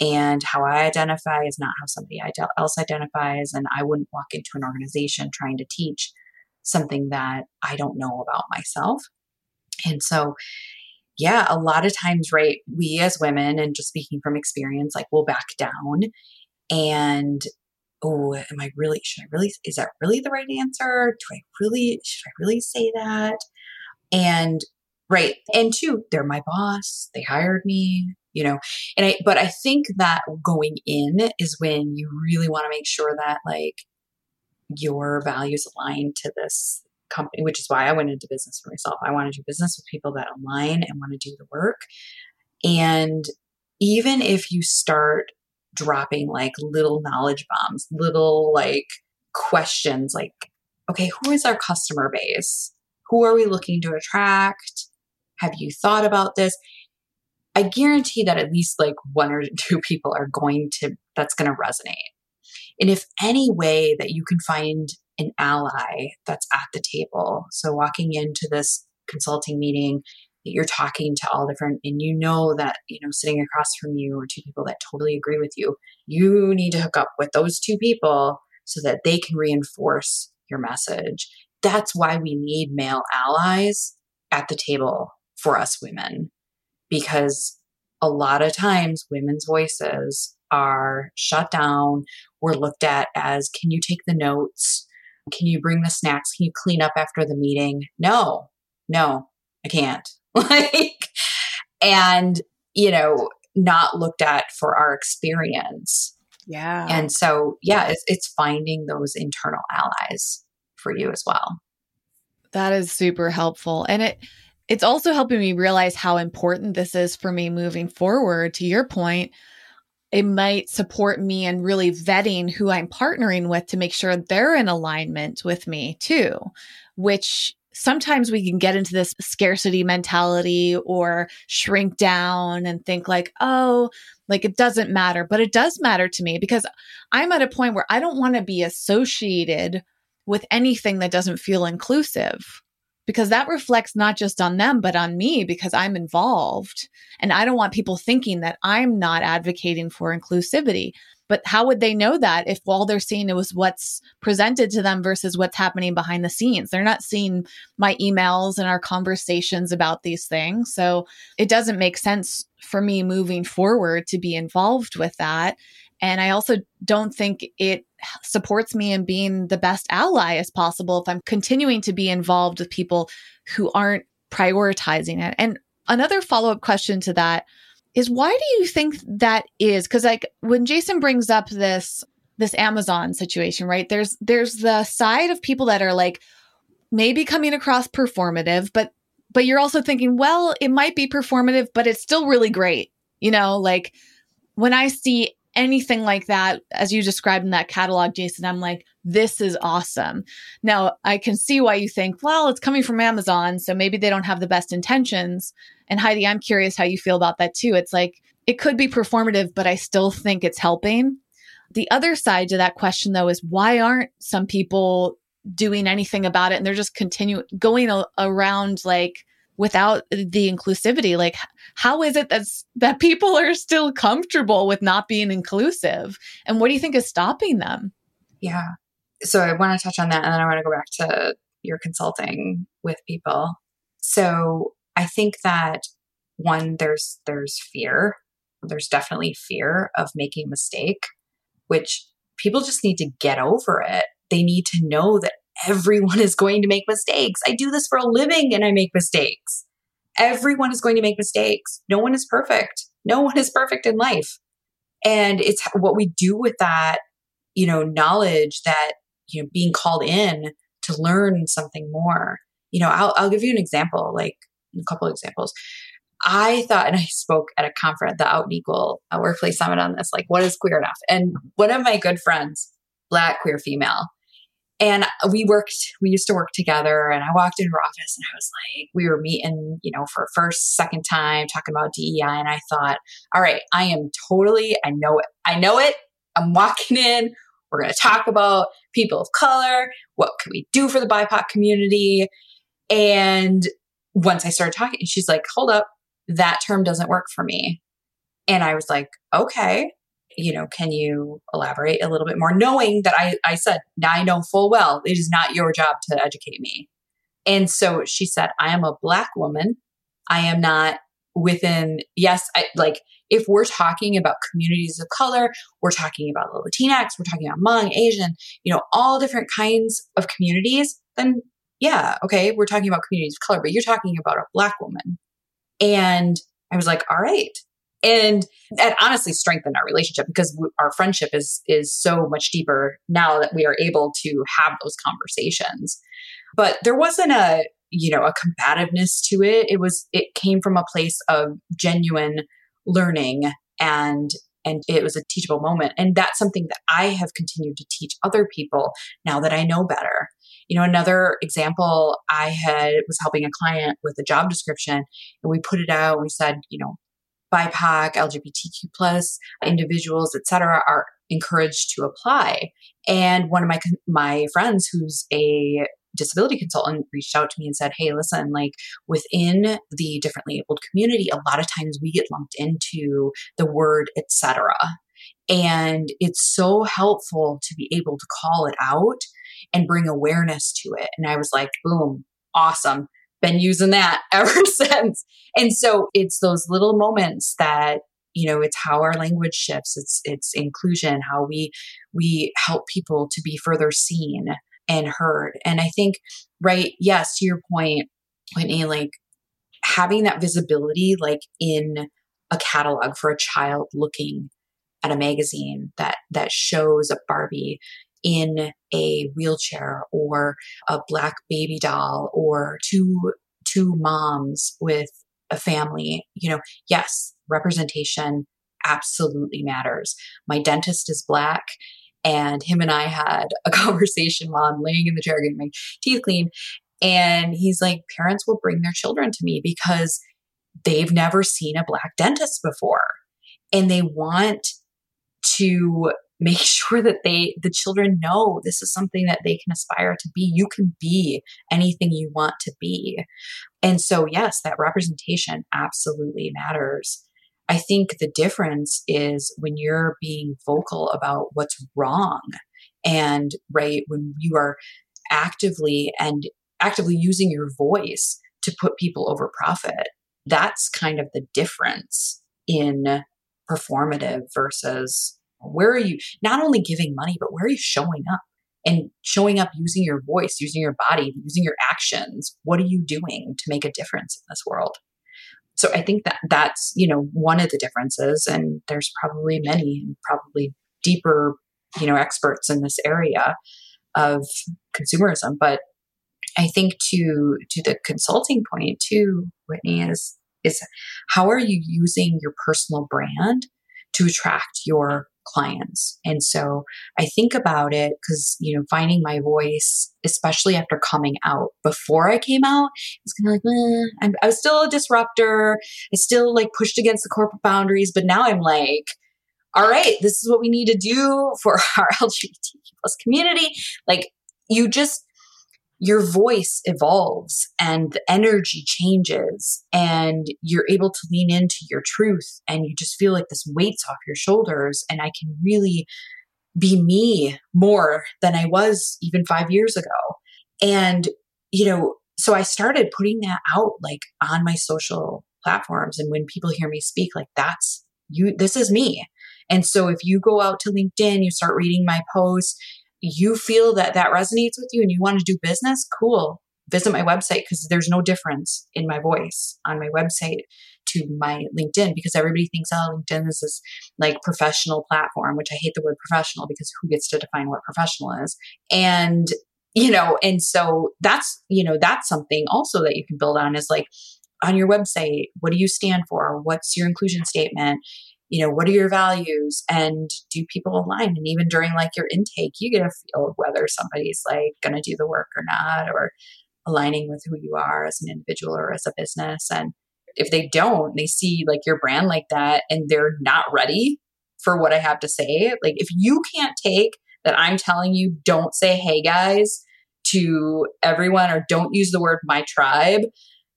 [SPEAKER 2] And how I identify is not how somebody else identifies. And I wouldn't walk into an organization trying to teach something that I don't know about myself. And so yeah, a lot of times, right, we as women, and just speaking from experience, like we'll back down and oh, am I really, should I really, is that really the right answer? Do I really, should I really say that? And right. And two, they're my boss. They hired me, you know, and I, but I think that going in is when you really want to make sure that like your values align to this company, which is why I went into business for myself. I want to do business with people that align and want to do the work. And even if you start dropping like little knowledge bombs, little like questions like, okay, who is our customer base? Who are we looking to attract? Have you thought about this? I guarantee that at least like one or two people are going to, that's going to resonate. And if any way that you can find an ally that's at the table. So walking into this consulting meeting, you're talking to all different and you know that you know sitting across from you are two people that totally agree with you you need to hook up with those two people so that they can reinforce your message that's why we need male allies at the table for us women because a lot of times women's voices are shut down or looked at as can you take the notes can you bring the snacks? Can you clean up after the meeting? No, no, I can't. like, and, you know, not looked at for our experience.
[SPEAKER 1] Yeah.
[SPEAKER 2] And so, yeah, it's, it's finding those internal allies for you as well.
[SPEAKER 1] That is super helpful. And it, it's also helping me realize how important this is for me moving forward. To your point, it might support me in really vetting who I'm partnering with to make sure they're in alignment with me too, which sometimes we can get into this scarcity mentality or shrink down and think like, oh, like it doesn't matter, but it does matter to me because I'm at a point where I don't want to be associated with anything that doesn't feel inclusive because that reflects not just on them, but on me because I'm involved. And I don't want people thinking that I'm not advocating for inclusivity. But how would they know that if all they're seeing it was what's presented to them versus what's happening behind the scenes? They're not seeing my emails and our conversations about these things. So it doesn't make sense for me moving forward to be involved with that. And I also don't think it supports me in being the best ally as possible if I'm continuing to be involved with people who aren't prioritizing it. And another follow up question to that is why do you think that is? Because like when Jason brings up this this Amazon situation, right? There's there's the side of people that are like maybe coming across performative, but but you're also thinking, well, it might be performative, but it's still really great. You know, like when I see anything like that, as you described in that catalog, Jason, I'm like, this is awesome. Now, I can see why you think, well, it's coming from Amazon, so maybe they don't have the best intentions. And Heidi, I'm curious how you feel about that too. It's like, it could be performative, but I still think it's helping. The other side to that question, though, is why aren't some people doing anything about it and they're just continuing going a- around like without the inclusivity like how is it that's that people are still comfortable with not being inclusive? And what do you think is stopping them?
[SPEAKER 2] Yeah. So i want to touch on that and then i want to go back to your consulting with people. So i think that one there's there's fear. There's definitely fear of making a mistake which people just need to get over it. They need to know that everyone is going to make mistakes. I do this for a living and I make mistakes. Everyone is going to make mistakes. No one is perfect. No one is perfect in life. And it's what we do with that, you know, knowledge that, you know, being called in to learn something more. You know, I'll, I'll give you an example, like a couple examples. I thought, and I spoke at a conference, the Out and Equal Workplace Summit on this, like, what is queer enough? And one of my good friends, black queer female, and we worked, we used to work together. And I walked into her office and I was like, we were meeting, you know, for first, second time talking about DEI. And I thought, all right, I am totally, I know it. I know it. I'm walking in. We're going to talk about people of color. What can we do for the BIPOC community? And once I started talking, she's like, hold up, that term doesn't work for me. And I was like, okay you know, can you elaborate a little bit more? Knowing that I, I said, now I know full well it is not your job to educate me. And so she said, I am a black woman. I am not within, yes, I like if we're talking about communities of color, we're talking about Latinx, we're talking about Hmong, Asian, you know, all different kinds of communities, then yeah, okay, we're talking about communities of color, but you're talking about a black woman. And I was like, all right, and that honestly strengthened our relationship because our friendship is is so much deeper now that we are able to have those conversations. But there wasn't a you know a combativeness to it. It was it came from a place of genuine learning and and it was a teachable moment. And that's something that i have continued to teach other people now that i know better. You know another example i had was helping a client with a job description and we put it out we said you know BIPOC, LGBTQ plus individuals, etc., are encouraged to apply. And one of my my friends, who's a disability consultant, reached out to me and said, "Hey, listen, like within the differently abled community, a lot of times we get lumped into the word etc." And it's so helpful to be able to call it out and bring awareness to it. And I was like, boom, awesome been using that ever since. And so it's those little moments that you know it's how our language shifts it's it's inclusion how we we help people to be further seen and heard and i think right yes to your point whitney like having that visibility like in a catalog for a child looking at a magazine that that shows a barbie in a wheelchair or a black baby doll or two two moms with a family you know yes representation absolutely matters my dentist is black and him and i had a conversation while i'm laying in the chair getting my teeth cleaned And he's like, parents will bring their children to me because they've never seen a black dentist before. And they want to make sure that they the children know this is something that they can aspire to be. You can be anything you want to be. And so yes that representation absolutely matters. I think the difference is when you're being vocal about what's wrong and right when you are actively and actively using your voice to put people over profit that's kind of the difference in performative versus where are you not only giving money, but where are you showing up? And showing up using your voice, using your body, using your actions. What are you doing to make a difference in this world? So I think that that's, you know, one of the differences. And there's probably many and probably deeper, you know, experts in this area of consumerism. But I think to to the consulting point too, Whitney, is is how are you using your personal brand to attract your clients. And so I think about it because, you know, finding my voice, especially after coming out, before I came out, it's kind of like, eh, I was still a disruptor. I still like pushed against the corporate boundaries, but now I'm like, all right, this is what we need to do for our LGBTQ plus community. Like you just, your voice evolves and the energy changes and you're able to lean into your truth and you just feel like this weight's off your shoulders and I can really be me more than I was even 5 years ago. And you know, so I started putting that out like on my social platforms and when people hear me speak like that's you this is me. And so if you go out to LinkedIn, you start reading my posts, you feel that that resonates with you and you want to do business, cool. Visit my website because there's no difference in my voice on my website to my LinkedIn because everybody thinks, oh, LinkedIn is this like professional platform, which I hate the word professional because who gets to define what professional is? And, you know, and so that's, you know, that's something also that you can build on is like on your website, what do you stand for? What's your inclusion statement? You know, what are your values and do people align? And even during like your intake, you get a feel of whether somebody's like going to do the work or not, or aligning with who you are as an individual or as a business. And if they don't, they see like your brand like that and they're not ready for what I have to say. Like if you can't take that I'm telling you, don't say, hey guys, to everyone or don't use the word my tribe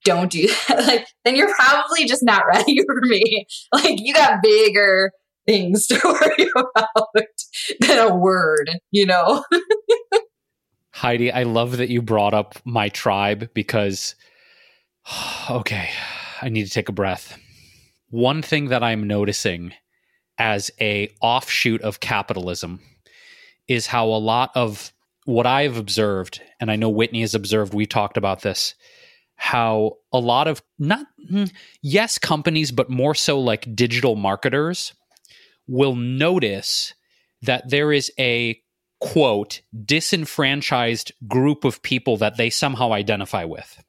[SPEAKER 2] don't do that, like, then you're probably just not ready for me. Like, you got bigger things to worry about than a word, you know?
[SPEAKER 3] Heidi, I love that you brought up my tribe because, okay, I need to take a breath. One thing that I'm noticing as a offshoot of capitalism is how a lot of what I have observed, and I know Whitney has observed, we talked about this, how a lot of not hmm, yes companies but more so like digital marketers will notice that there is a quote disenfranchised group of people that they somehow identify with.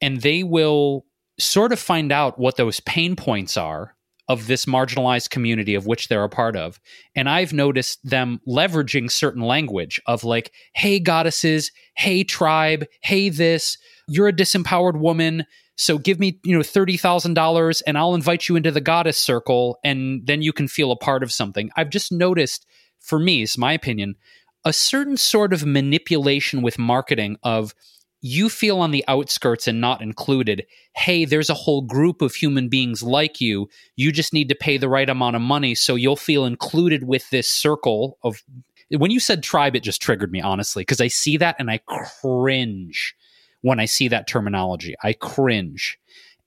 [SPEAKER 3] And they will sort of find out what those pain points are of this marginalized community of which they're a part of. And I've noticed them leveraging certain language of like, hey, goddesses, hey, tribe, hey, this, you're a disempowered woman. So give me, you know, $30,000 and I'll invite you into the goddess circle and then you can feel a part of something. I've just noticed, for me, it's my opinion, a certain sort of manipulation with marketing of you feel on the outskirts and not included. Hey, there's a whole group of human beings like you. You just need to pay the right amount of money so you'll feel included with this circle of. When you said tribe, it just triggered me, honestly, because I see that and I cringe when I see that terminology. I cringe.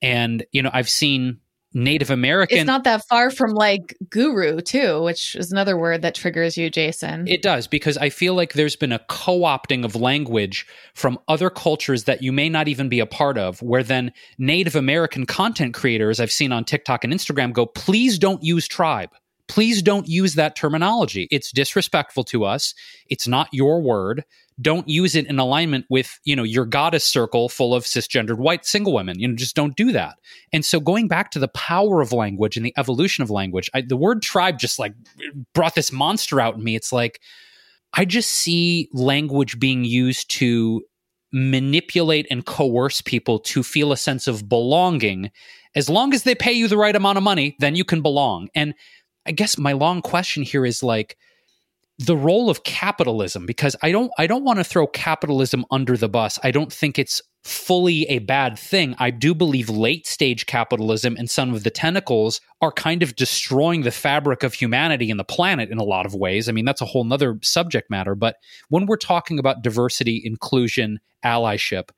[SPEAKER 3] And, you know, I've seen Native American.
[SPEAKER 1] It's not that far from like guru, too, which is another word that triggers you, Jason.
[SPEAKER 3] It does, because I feel like there's been a co opting of language from other cultures that you may not even be a part of, where then Native American content creators I've seen on TikTok and Instagram go, please don't use tribe. Please don't use that terminology. It's disrespectful to us. It's not your word don't use it in alignment with you know your goddess circle full of cisgendered white single women you know just don't do that and so going back to the power of language and the evolution of language I, the word tribe just like brought this monster out in me it's like i just see language being used to manipulate and coerce people to feel a sense of belonging. As long as they pay you the right amount of money, then you can belong. And I guess my long question here is like, the role of capitalism because I don't I don't want to throw capitalism under the bus. I don't think it's fully a bad thing. I do believe late stage capitalism and some of the tentacles are kind of destroying the fabric of humanity and the planet in a lot of ways. I mean, that's a whole nother subject matter. But when we're talking about diversity, inclusion, allyship,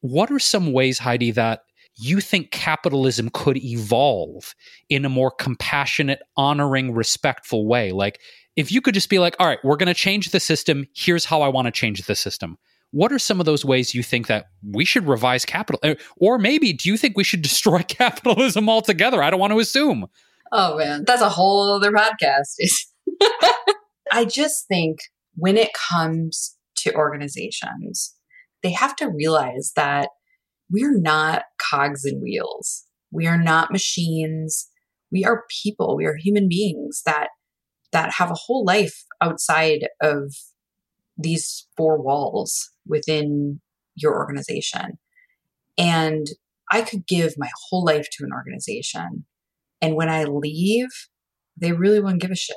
[SPEAKER 3] what are some ways, Heidi, that you think capitalism could evolve in a more compassionate, honoring, respectful way? Like, if you could just be like, all right, we're going to change the system. Here's how I want to change the system. What are some of those ways you think that we should revise capital? Uh, or maybe do you think we should destroy capitalism altogether? I don't want to assume.
[SPEAKER 2] Oh, man. That's a whole other podcast. I just think when it comes to organizations, they have to realize that we're not cogs and wheels. We are not machines. We are people. We are human beings that that have a whole life outside of these four walls within your organization. And I could give my whole life to an organization. And when I leave, they really wouldn't give a shit.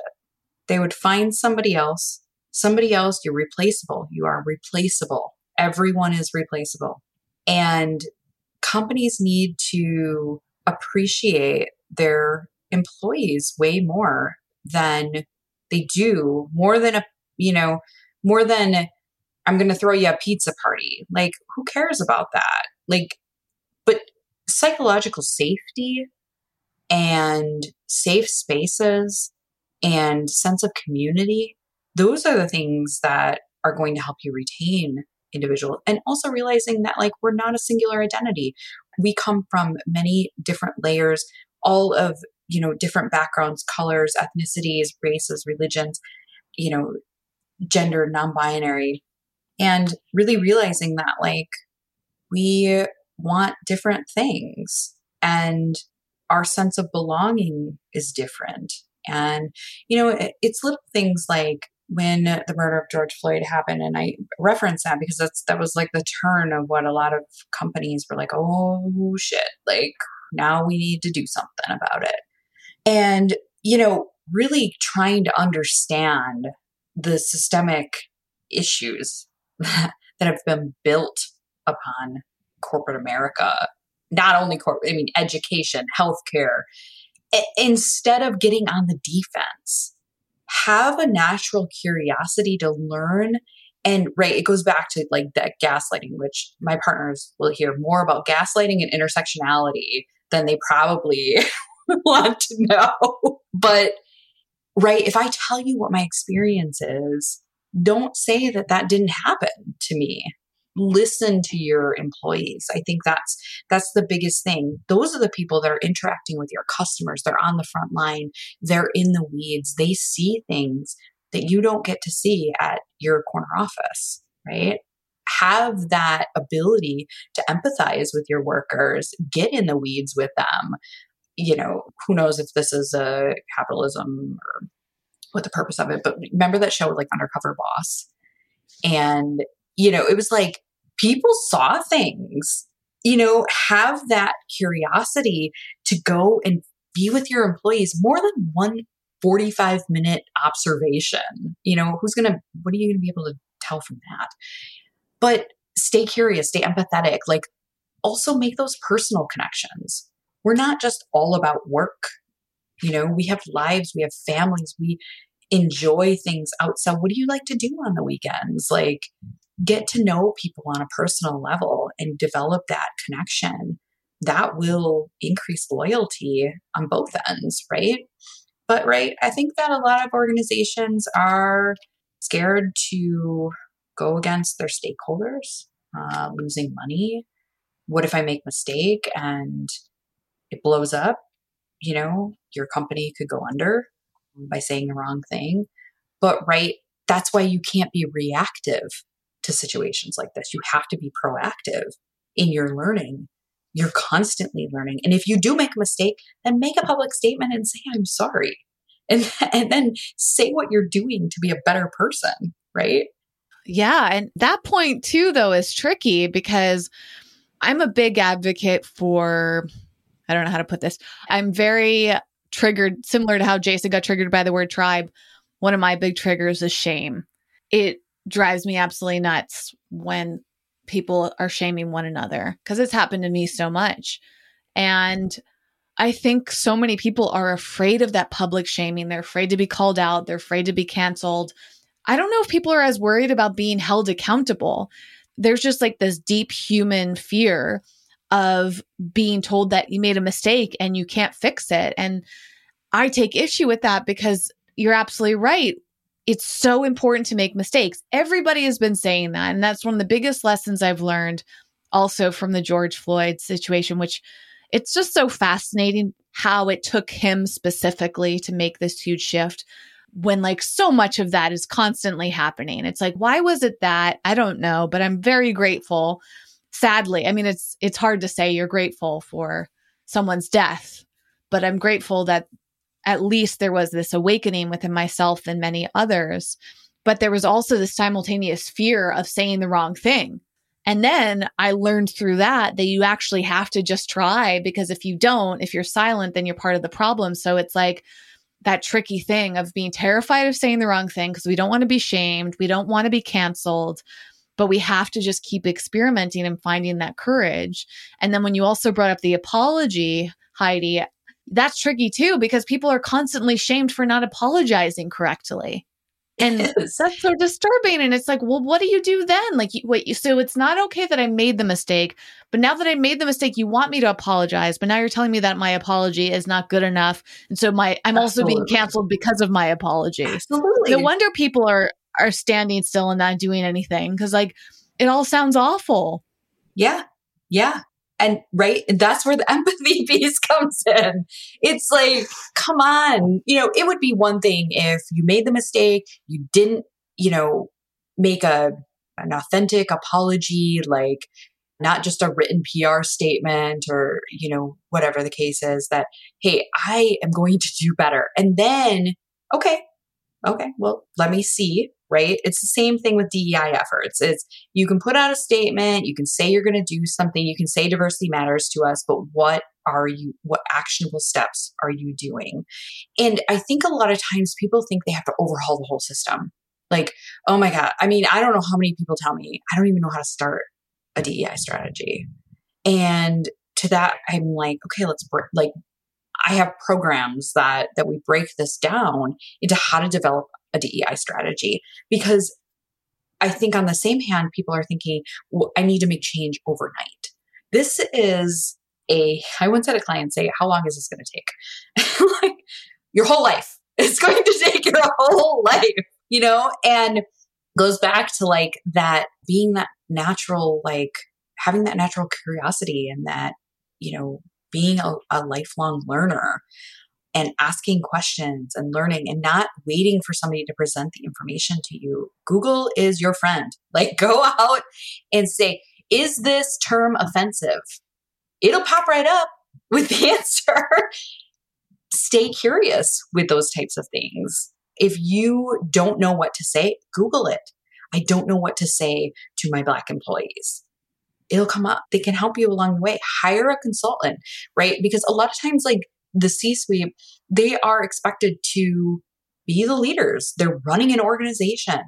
[SPEAKER 2] They would find somebody else, somebody else, you're replaceable. You are replaceable. Everyone is replaceable. And companies need to appreciate their employees way more than they do more than a you know more than i'm going to throw you a pizza party. Like who cares about that? Like but psychological safety and safe spaces and sense of community those are the things that are going to help you retain individuals and also realizing that like we're not a singular identity. We come from many different layers all of you know, different backgrounds, colors, ethnicities, races, religions, you know, gender, non binary, and really realizing that like we want different things and our sense of belonging is different. And, you know, it, it's little things like when the murder of George Floyd happened, and I reference that because that's that was like the turn of what a lot of companies were like, oh shit, like now we need to do something about it. And, you know, really trying to understand the systemic issues that have been built upon corporate America, not only corporate, I mean, education, healthcare, instead of getting on the defense, have a natural curiosity to learn. And right, it goes back to like that gaslighting, which my partners will hear more about gaslighting and intersectionality than they probably want to know. But, right, if I tell you what my experience is, don't say that that didn't happen to me. Listen to your employees. I think that's that's the biggest thing. Those are the people that are interacting with your customers. They're on the front line. They're in the weeds. They see things that you don't get to see at your corner office right? Have that ability to empathize with your workers. Get in the weeds with them you know, who knows if this is a capitalism or what the purpose of it. But remember that show like Undercover Boss? And, you know, it was like people saw things, you know, have that curiosity to go and be with your employees more than one 45 minute observation. You know, who's going to, what are you going to be able to tell from that? But stay curious, stay empathetic, like also make those personal connections we're not just all about work. You know, we have lives, we have families, we enjoy things outside. What do you like to do on the weekends? Like, get to know people on a personal level and develop that connection. That will increase loyalty on both ends, right? But, right, I think that a lot of organizations are scared to go against their stakeholders, uh, losing money. What if I make a mistake and it blows up, you know, your company could go under by saying the wrong thing. But, right, that's why you can't be reactive to situations like this. You have to be proactive in your learning. You're constantly learning. And if you do make a mistake, then make a public statement and say, I'm sorry. And, and then say what you're doing to be a better person, right?
[SPEAKER 1] Yeah. And that point, too, though, is tricky because I'm a big advocate for, I don't know how to put this. I'm very triggered, similar to how Jason got triggered by the word tribe. One of my big triggers is shame. It drives me absolutely nuts when people are shaming one another because it's happened to me so much. And I think so many people are afraid of that public shaming. They're afraid to be called out, they're afraid to be canceled. I don't know if people are as worried about being held accountable. There's just like this deep human fear of being told that you made a mistake and you can't fix it. And I take issue with that because you're absolutely right. It's so important to make mistakes. Everybody has been saying that. And that's one of the biggest lessons I've learned also from the George Floyd situation, which it's just so fascinating how it took him specifically to make this huge shift when like so much of that is constantly happening. It's like, why was it that? I don't know, but I'm very grateful. Sadly, I mean, it's it's hard to say you're grateful for someone's death, but I'm grateful that at least there was this awakening within myself and many others. But there was also this simultaneous fear of saying the wrong thing. And then I learned through that that you actually have to just try because if you don't, if you're silent, then you're part of the problem. So it's like, that tricky thing of being terrified of saying the wrong thing because we don't want to be shamed, we don't want to be canceled, but we have to just keep experimenting and finding that courage. And then when you also brought up the apology, Heidi, that's tricky too because people are constantly shamed for not apologizing correctly. And that's so disturbing. And it's like, well, what do you do then? Like, what? So it's not okay that I made the mistake, but now that I made the mistake, you want me to apologize. But now you're telling me that my apology is not good enough, and so my I'm Absolutely. also being canceled because of my apology. Absolutely. No wonder people are are standing still and not doing anything because like it all sounds awful.
[SPEAKER 2] Yeah, yeah. And right, that's where the empathy piece comes in. It's like, come on, you know, it would be one thing if you made the mistake, you didn't, you know, make a an authentic apology, like not just a written PR statement or, you know, whatever the case is that, hey, I am going to do better. And then, okay, okay, well, let me see right? It's the same thing with DEI efforts. It's you can put out a statement, you can say you're going to do something, you can say diversity matters to us, but what are you what actionable steps are you doing? And I think a lot of times people think they have to overhaul the whole system. Like, oh my god, I mean, I don't know how many people tell me I don't even know how to start a DEI strategy. And to that I'm like, okay, let's break like I have programs that that we break this down into how to develop a DEI strategy because I think on the same hand, people are thinking, well, I need to make change overnight. This is a, I once had a client say, how long is this going to take? like your whole life. It's going to take your whole life, you know, and goes back to like that being that natural, like having that natural curiosity and that, you know, being a, a lifelong learner and asking questions and learning and not waiting for somebody to present the information to you. Google is your friend. Like go out and say, is this term offensive? It'll pop right up with the answer. Stay curious with those types of things. If you don't know what to say, Google it. I don't know what to say to my Black employees. It'll come up. They can help you along the way. Hire a consultant, right? Because a lot of times, like the C suite, they are expected to be the leaders. They're running an organization.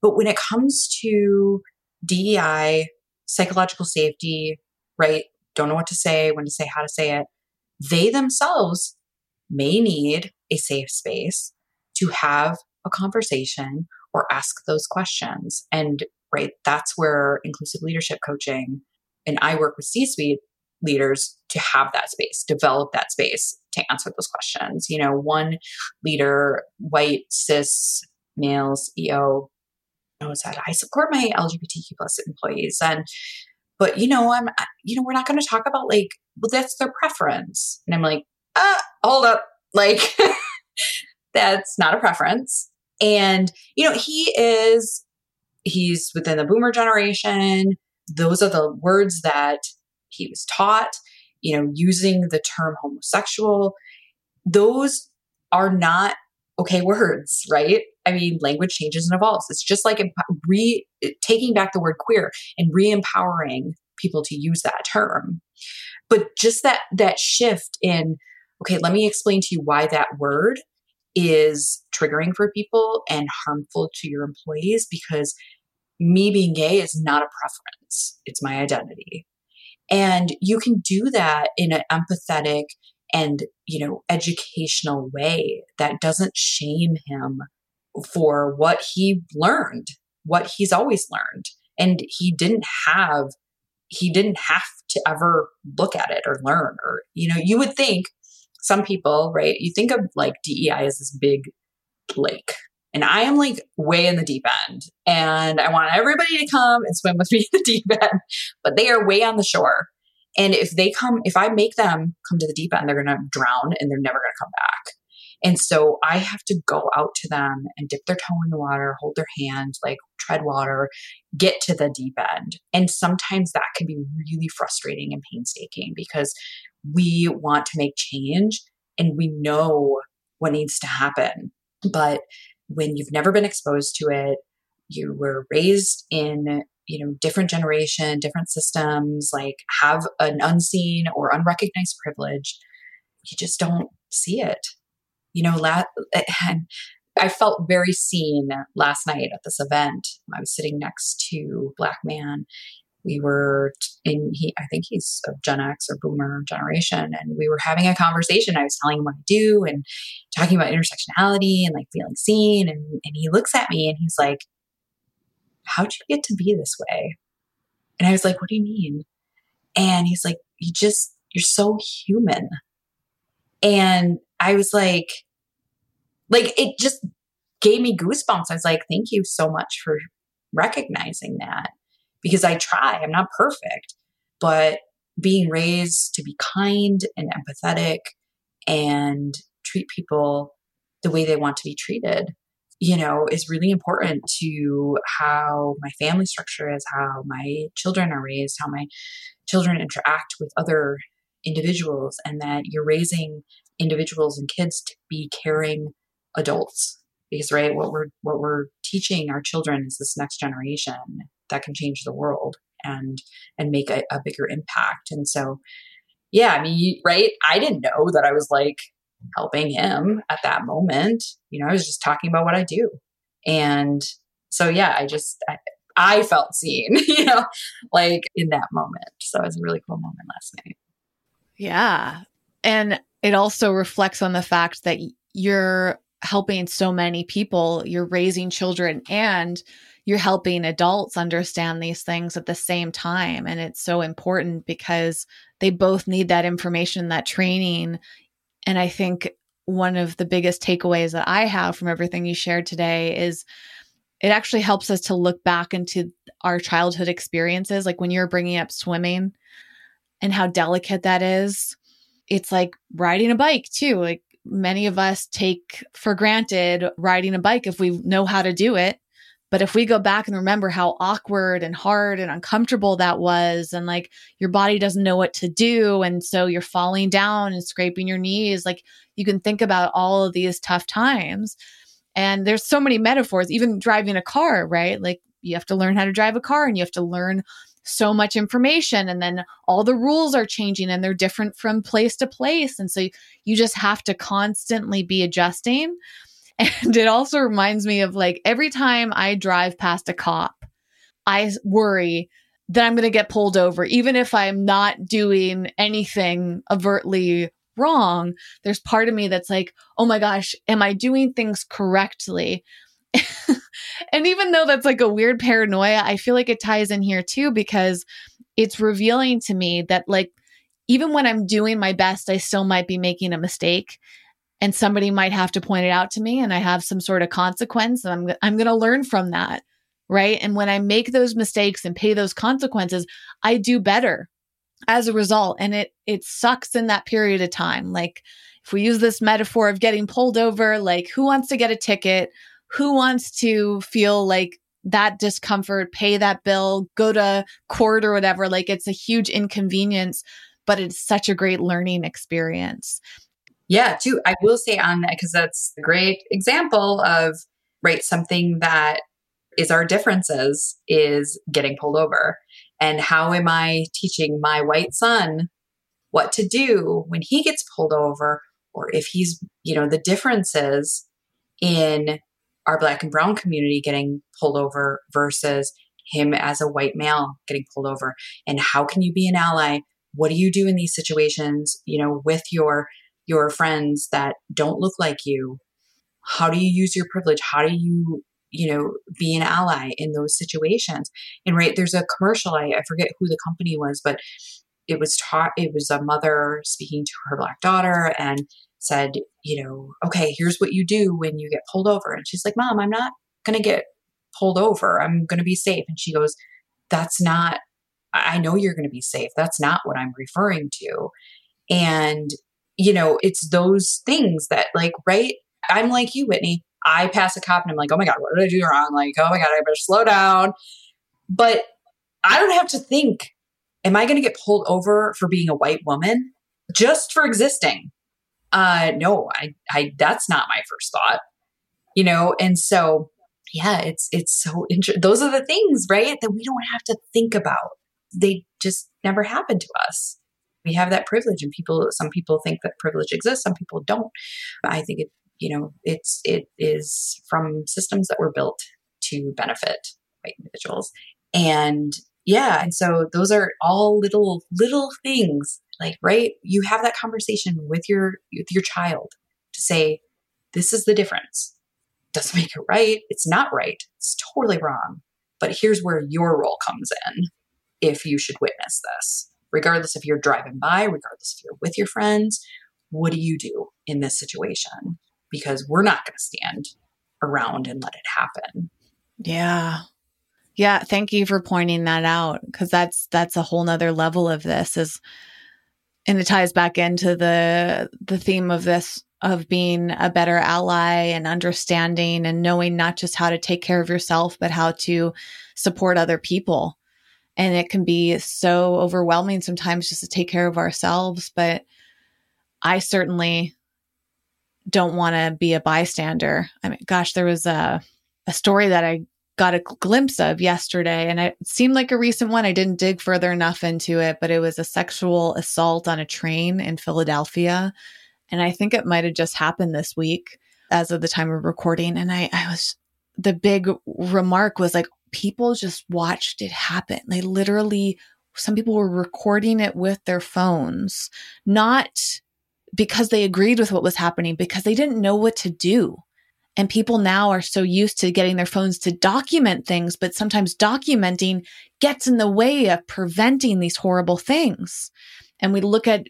[SPEAKER 2] But when it comes to DEI, psychological safety, right? Don't know what to say, when to say, how to say it. They themselves may need a safe space to have a conversation or ask those questions. And right, that's where inclusive leadership coaching and I work with C suite leaders to have that space, develop that space to answer those questions. You know, one leader, white, cis, male CEO, knows that I support my LGBTQ plus employees. And, but you know, I'm, you know, we're not going to talk about like, well, that's their preference. And I'm like, ah, hold up. Like, that's not a preference. And, you know, he is, he's within the boomer generation. Those are the words that he was taught you know, using the term homosexual, those are not okay words, right? I mean, language changes and evolves. It's just like re taking back the word queer and re-empowering people to use that term. But just that that shift in, okay, let me explain to you why that word is triggering for people and harmful to your employees because me being gay is not a preference. It's my identity. And you can do that in an empathetic and, you know, educational way that doesn't shame him for what he learned, what he's always learned. And he didn't have, he didn't have to ever look at it or learn or, you know, you would think some people, right? You think of like DEI as this big lake. And I am like way in the deep end. And I want everybody to come and swim with me in the deep end. But they are way on the shore. And if they come, if I make them come to the deep end, they're going to drown and they're never going to come back. And so I have to go out to them and dip their toe in the water, hold their hand, like tread water, get to the deep end. And sometimes that can be really frustrating and painstaking because we want to make change and we know what needs to happen. But when you've never been exposed to it, you were raised in you know different generation different systems like have an unseen or unrecognized privilege you just don't see it. You know la- and i felt very seen last night at this event. I was sitting next to black man we were in he i think he's of gen x or boomer generation and we were having a conversation. I was telling him what i do and talking about intersectionality and like feeling seen and, and he looks at me and he's like how'd you get to be this way? And i was like what do you mean? And he's like you just you're so human. And i was like like it just gave me goosebumps. I was like thank you so much for recognizing that because I try. I'm not perfect, but being raised to be kind and empathetic and treat people the way they want to be treated, you know, is really important to how my family structure is, how my children are raised, how my children interact with other individuals, and that you're raising individuals and kids to be caring adults because right what we're what we're teaching our children is this next generation that can change the world and and make a, a bigger impact. And so yeah i mean right? I didn't know that i was like helping him at that moment. You know i was just talking about what i do. And so yeah i just I, I felt seen you know like in that moment. So it was a really cool moment last night.
[SPEAKER 1] Yeah. And it also reflects on the fact that you're helping so many people you're raising children and you're helping adults understand these things at the same time. And it's so important because they both need that information, that training. And I think one of the biggest takeaways that I have from everything you shared today is it actually helps us to look back into our childhood experiences. Like when you're bringing up swimming and how delicate that is, it's like riding a bike too. Like many of us take for granted riding a bike if we know how to do it. But if we go back and remember how awkward and hard and uncomfortable that was, and like your body doesn't know what to do, and so you're falling down and scraping your knees, like you can think about all of these tough times. And there's so many metaphors, even driving a car, right? Like you have to learn how to drive a car and you have to learn so much information and then all the rules are changing and they're different from place to place and so you just have to constantly be adjusting and it also reminds me of like every time I drive past a cop, I worry that I'm going to get pulled over, even if I'm not doing anything overtly wrong. There's part of me that's like, oh my gosh, am I doing things correctly? and even though that's like a weird paranoia, I feel like it ties in here too because it's revealing to me that like even when I'm doing my best, I still might be making a mistake and somebody might have to point it out to me and I have some sort of consequence and I'm I'm going to learn from that, right? And when I make those mistakes and pay those consequences, I do better as a result and it it sucks in that period of time. Like if we use this metaphor of getting pulled over, like who wants to get a ticket? Who wants to feel like that discomfort, pay that bill, go to court or whatever? Like it's a huge inconvenience, but it's such a great learning experience.
[SPEAKER 2] Yeah, too. I will say on that because that's a great example of right? Something that is our differences is getting pulled over. And how am I teaching my white son what to do when he gets pulled over or if he's, you know, the differences in our black and brown community getting pulled over versus him as a white male getting pulled over? And how can you be an ally? What do you do in these situations you know with your your friends that don't look like you? How do you use your privilege? How do you you know be an ally in those situations? And right there's a commercial i, I forget who the company was but it was taught it was a mother speaking to her black daughter and said you know okay here's what you do when you get pulled over. And she's like mom i'm not going to get pulled over. I'm going to be safe. And she goes that's not i know you're going to be safe. That's not what i'm referring to. And you know it's those things that like right i'm like you whitney. I pass a cop and i'm like oh my god what did i do wrong? Like oh my god i better slow down. But i don't have to think am I going to get pulled over for being a white woman just for existing? Uh, no, I, I, that's not my first thought, you know? And so, yeah, it's, it's so interesting. Those are the things, right? That we don't have to think about. They just never happen to us. We have that privilege and people, some people think that privilege exists. Some people don't. I think it, you know, it's, it is from systems that were built to benefit white individuals. And yeah and so those are all little little things like right? You have that conversation with your with your child to say this is the difference. Doesn't make it right. It's not right. It's totally wrong. But here's where your role comes in if you should witness this. Regardless if you're driving by regardless if you're with your friends what do you do in this situation? Because we're not going to stand around and let it happen.
[SPEAKER 1] Yeah. Yeah, thank you for pointing that out because that's that's a whole nother level of this is and it ties back into the the theme of this of being a better ally and understanding and knowing not just how to take care of yourself but how to support other people. And it can be so overwhelming sometimes just to take care of ourselves, but I certainly don't want to be a bystander. I mean, gosh, there was a a story that I got a glimpse of yesterday and it seemed like a recent one. I didn't dig further enough into it, but it was a sexual assault on a train in Philadelphia. And I think it might have just happened this week as of the time of recording. And I, I was, the big remark was like, people just watched it happen. They literally, some people were recording it with their phones, not because they agreed with what was happening, because they didn't know what to do. And people now are so used to getting their phones to document things, but sometimes documenting gets in the way of preventing these horrible things. And we look at,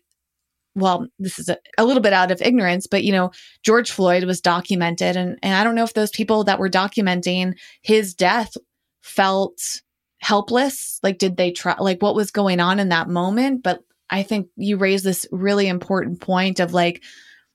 [SPEAKER 1] well, this is a, a, little bit out of ignorance, but you know, George Floyd was documented. And, and I don't know if those people that were documenting his death felt helpless. Like, did they try, like, what was going on in that moment? But I think you raise this really important point of like,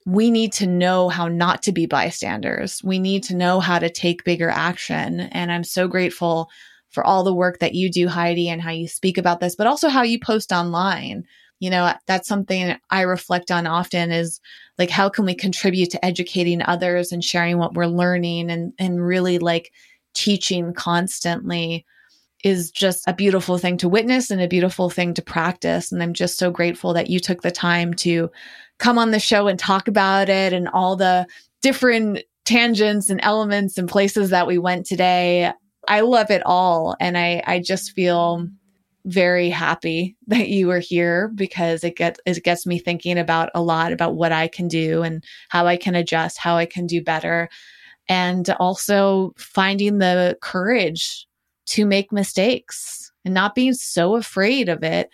[SPEAKER 1] we need to know how not to be bystanders. We need to know how to take bigger action. And I'm so grateful for all the work that you do, Heidi, and how you speak about this, but also how you post online. You know, that's something I reflect on often is like, how can we contribute to educating others and sharing what we're learning and, and really like teaching constantly is just a beautiful thing to witness and a beautiful thing to practice. And I'm just so grateful that you took the time to come on the show and talk about it and all the different tangents and elements and places that we went today. I love it all. And I, I just feel very happy that you were here because it gets it gets me thinking about a lot about what I can do and how I can adjust, how I can do better. And also finding the courage to make mistakes and not being so afraid of it.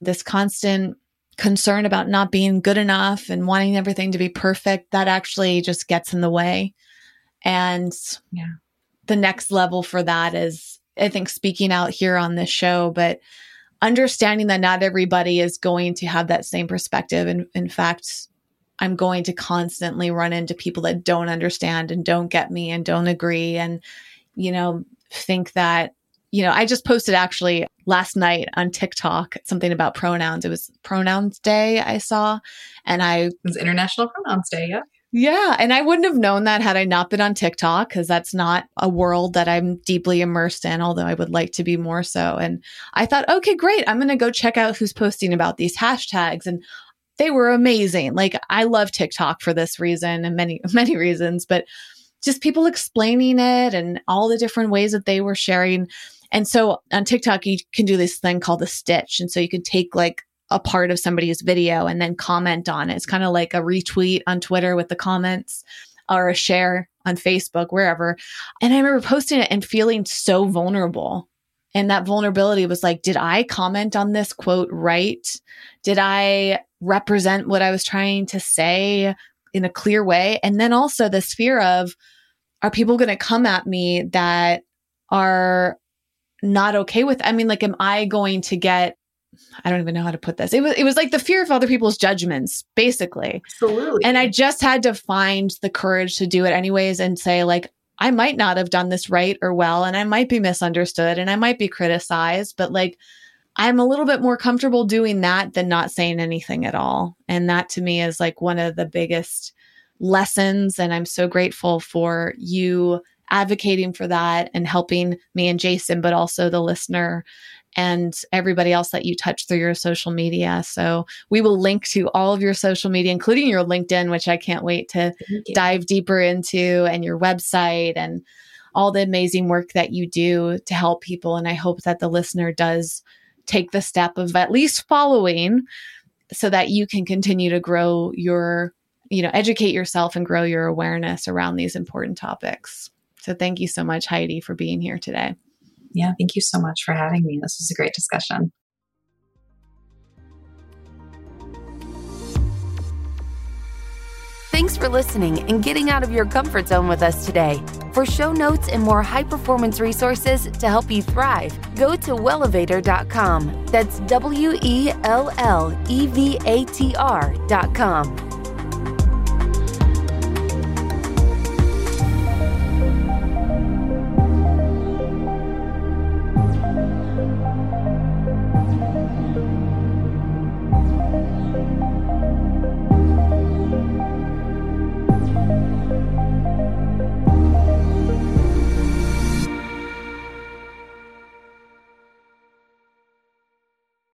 [SPEAKER 1] This constant concern about not being good enough and wanting everything to be perfect, that actually just gets in the way. And yeah, the next level for that is, I think, speaking out here on this show, but understanding that not everybody is going to have that same perspective. And in fact, I'm going to constantly run into people that don't understand and don't get me and don't agree and, you know, think that you know, I just posted actually last night on TikTok something about pronouns. It was Pronouns Day I saw, and I
[SPEAKER 2] it was International Pronouns Day. Yeah.
[SPEAKER 1] Yeah. And I wouldn't have known that had I not been on TikTok because that's not a world that I'm deeply immersed in, although I would like to be more so. And I thought, okay, great. I'm going to go check out who's posting about these hashtags. And they were amazing. Like I love TikTok for this reason and many, many reasons, but just people explaining it and all the different ways that they were sharing. And so on TikTok, you can do this thing called a stitch. And so you can take like a part of somebody's video and then comment on it. It's kind of like a retweet on Twitter with the comments or a share on Facebook, wherever. And I remember posting it and feeling so vulnerable. And that vulnerability was like, did I comment on this quote right? Did I represent what I was trying to say in a clear way? And then also this fear of, are people going to come at me that are not okay with? I mean, like, am I going to get I don't even know how to put this. It was it was like the fear of other people's judgments, basically.
[SPEAKER 2] Absolutely.
[SPEAKER 1] And I just had to find the courage to do it anyways and say like I might not have done this right or well and I might be misunderstood and I might be criticized, but like I'm a little bit more comfortable doing that than not saying anything at all. And that to me is like one of the biggest lessons and I'm so grateful for you advocating for that and helping me and Jason, but also the listener and everybody else that you touch through your social media. So we will link to all of your social media, including your LinkedIn, which I can't wait to dive deeper into, and your website and all the amazing work that you do to help people. And I hope that the listener does take the step of at least following so that you can continue to grow your, you know, educate yourself and grow your awareness around these important topics. So thank you so much, Heidi, for being here today.
[SPEAKER 2] Yeah, thank you so much for having me. This was a great discussion.
[SPEAKER 4] Thanks for listening and getting out of your comfort zone with us today. For show notes and more high performance resources to help you thrive, go to wellevatr.com. That's W E L L E V A T R.com.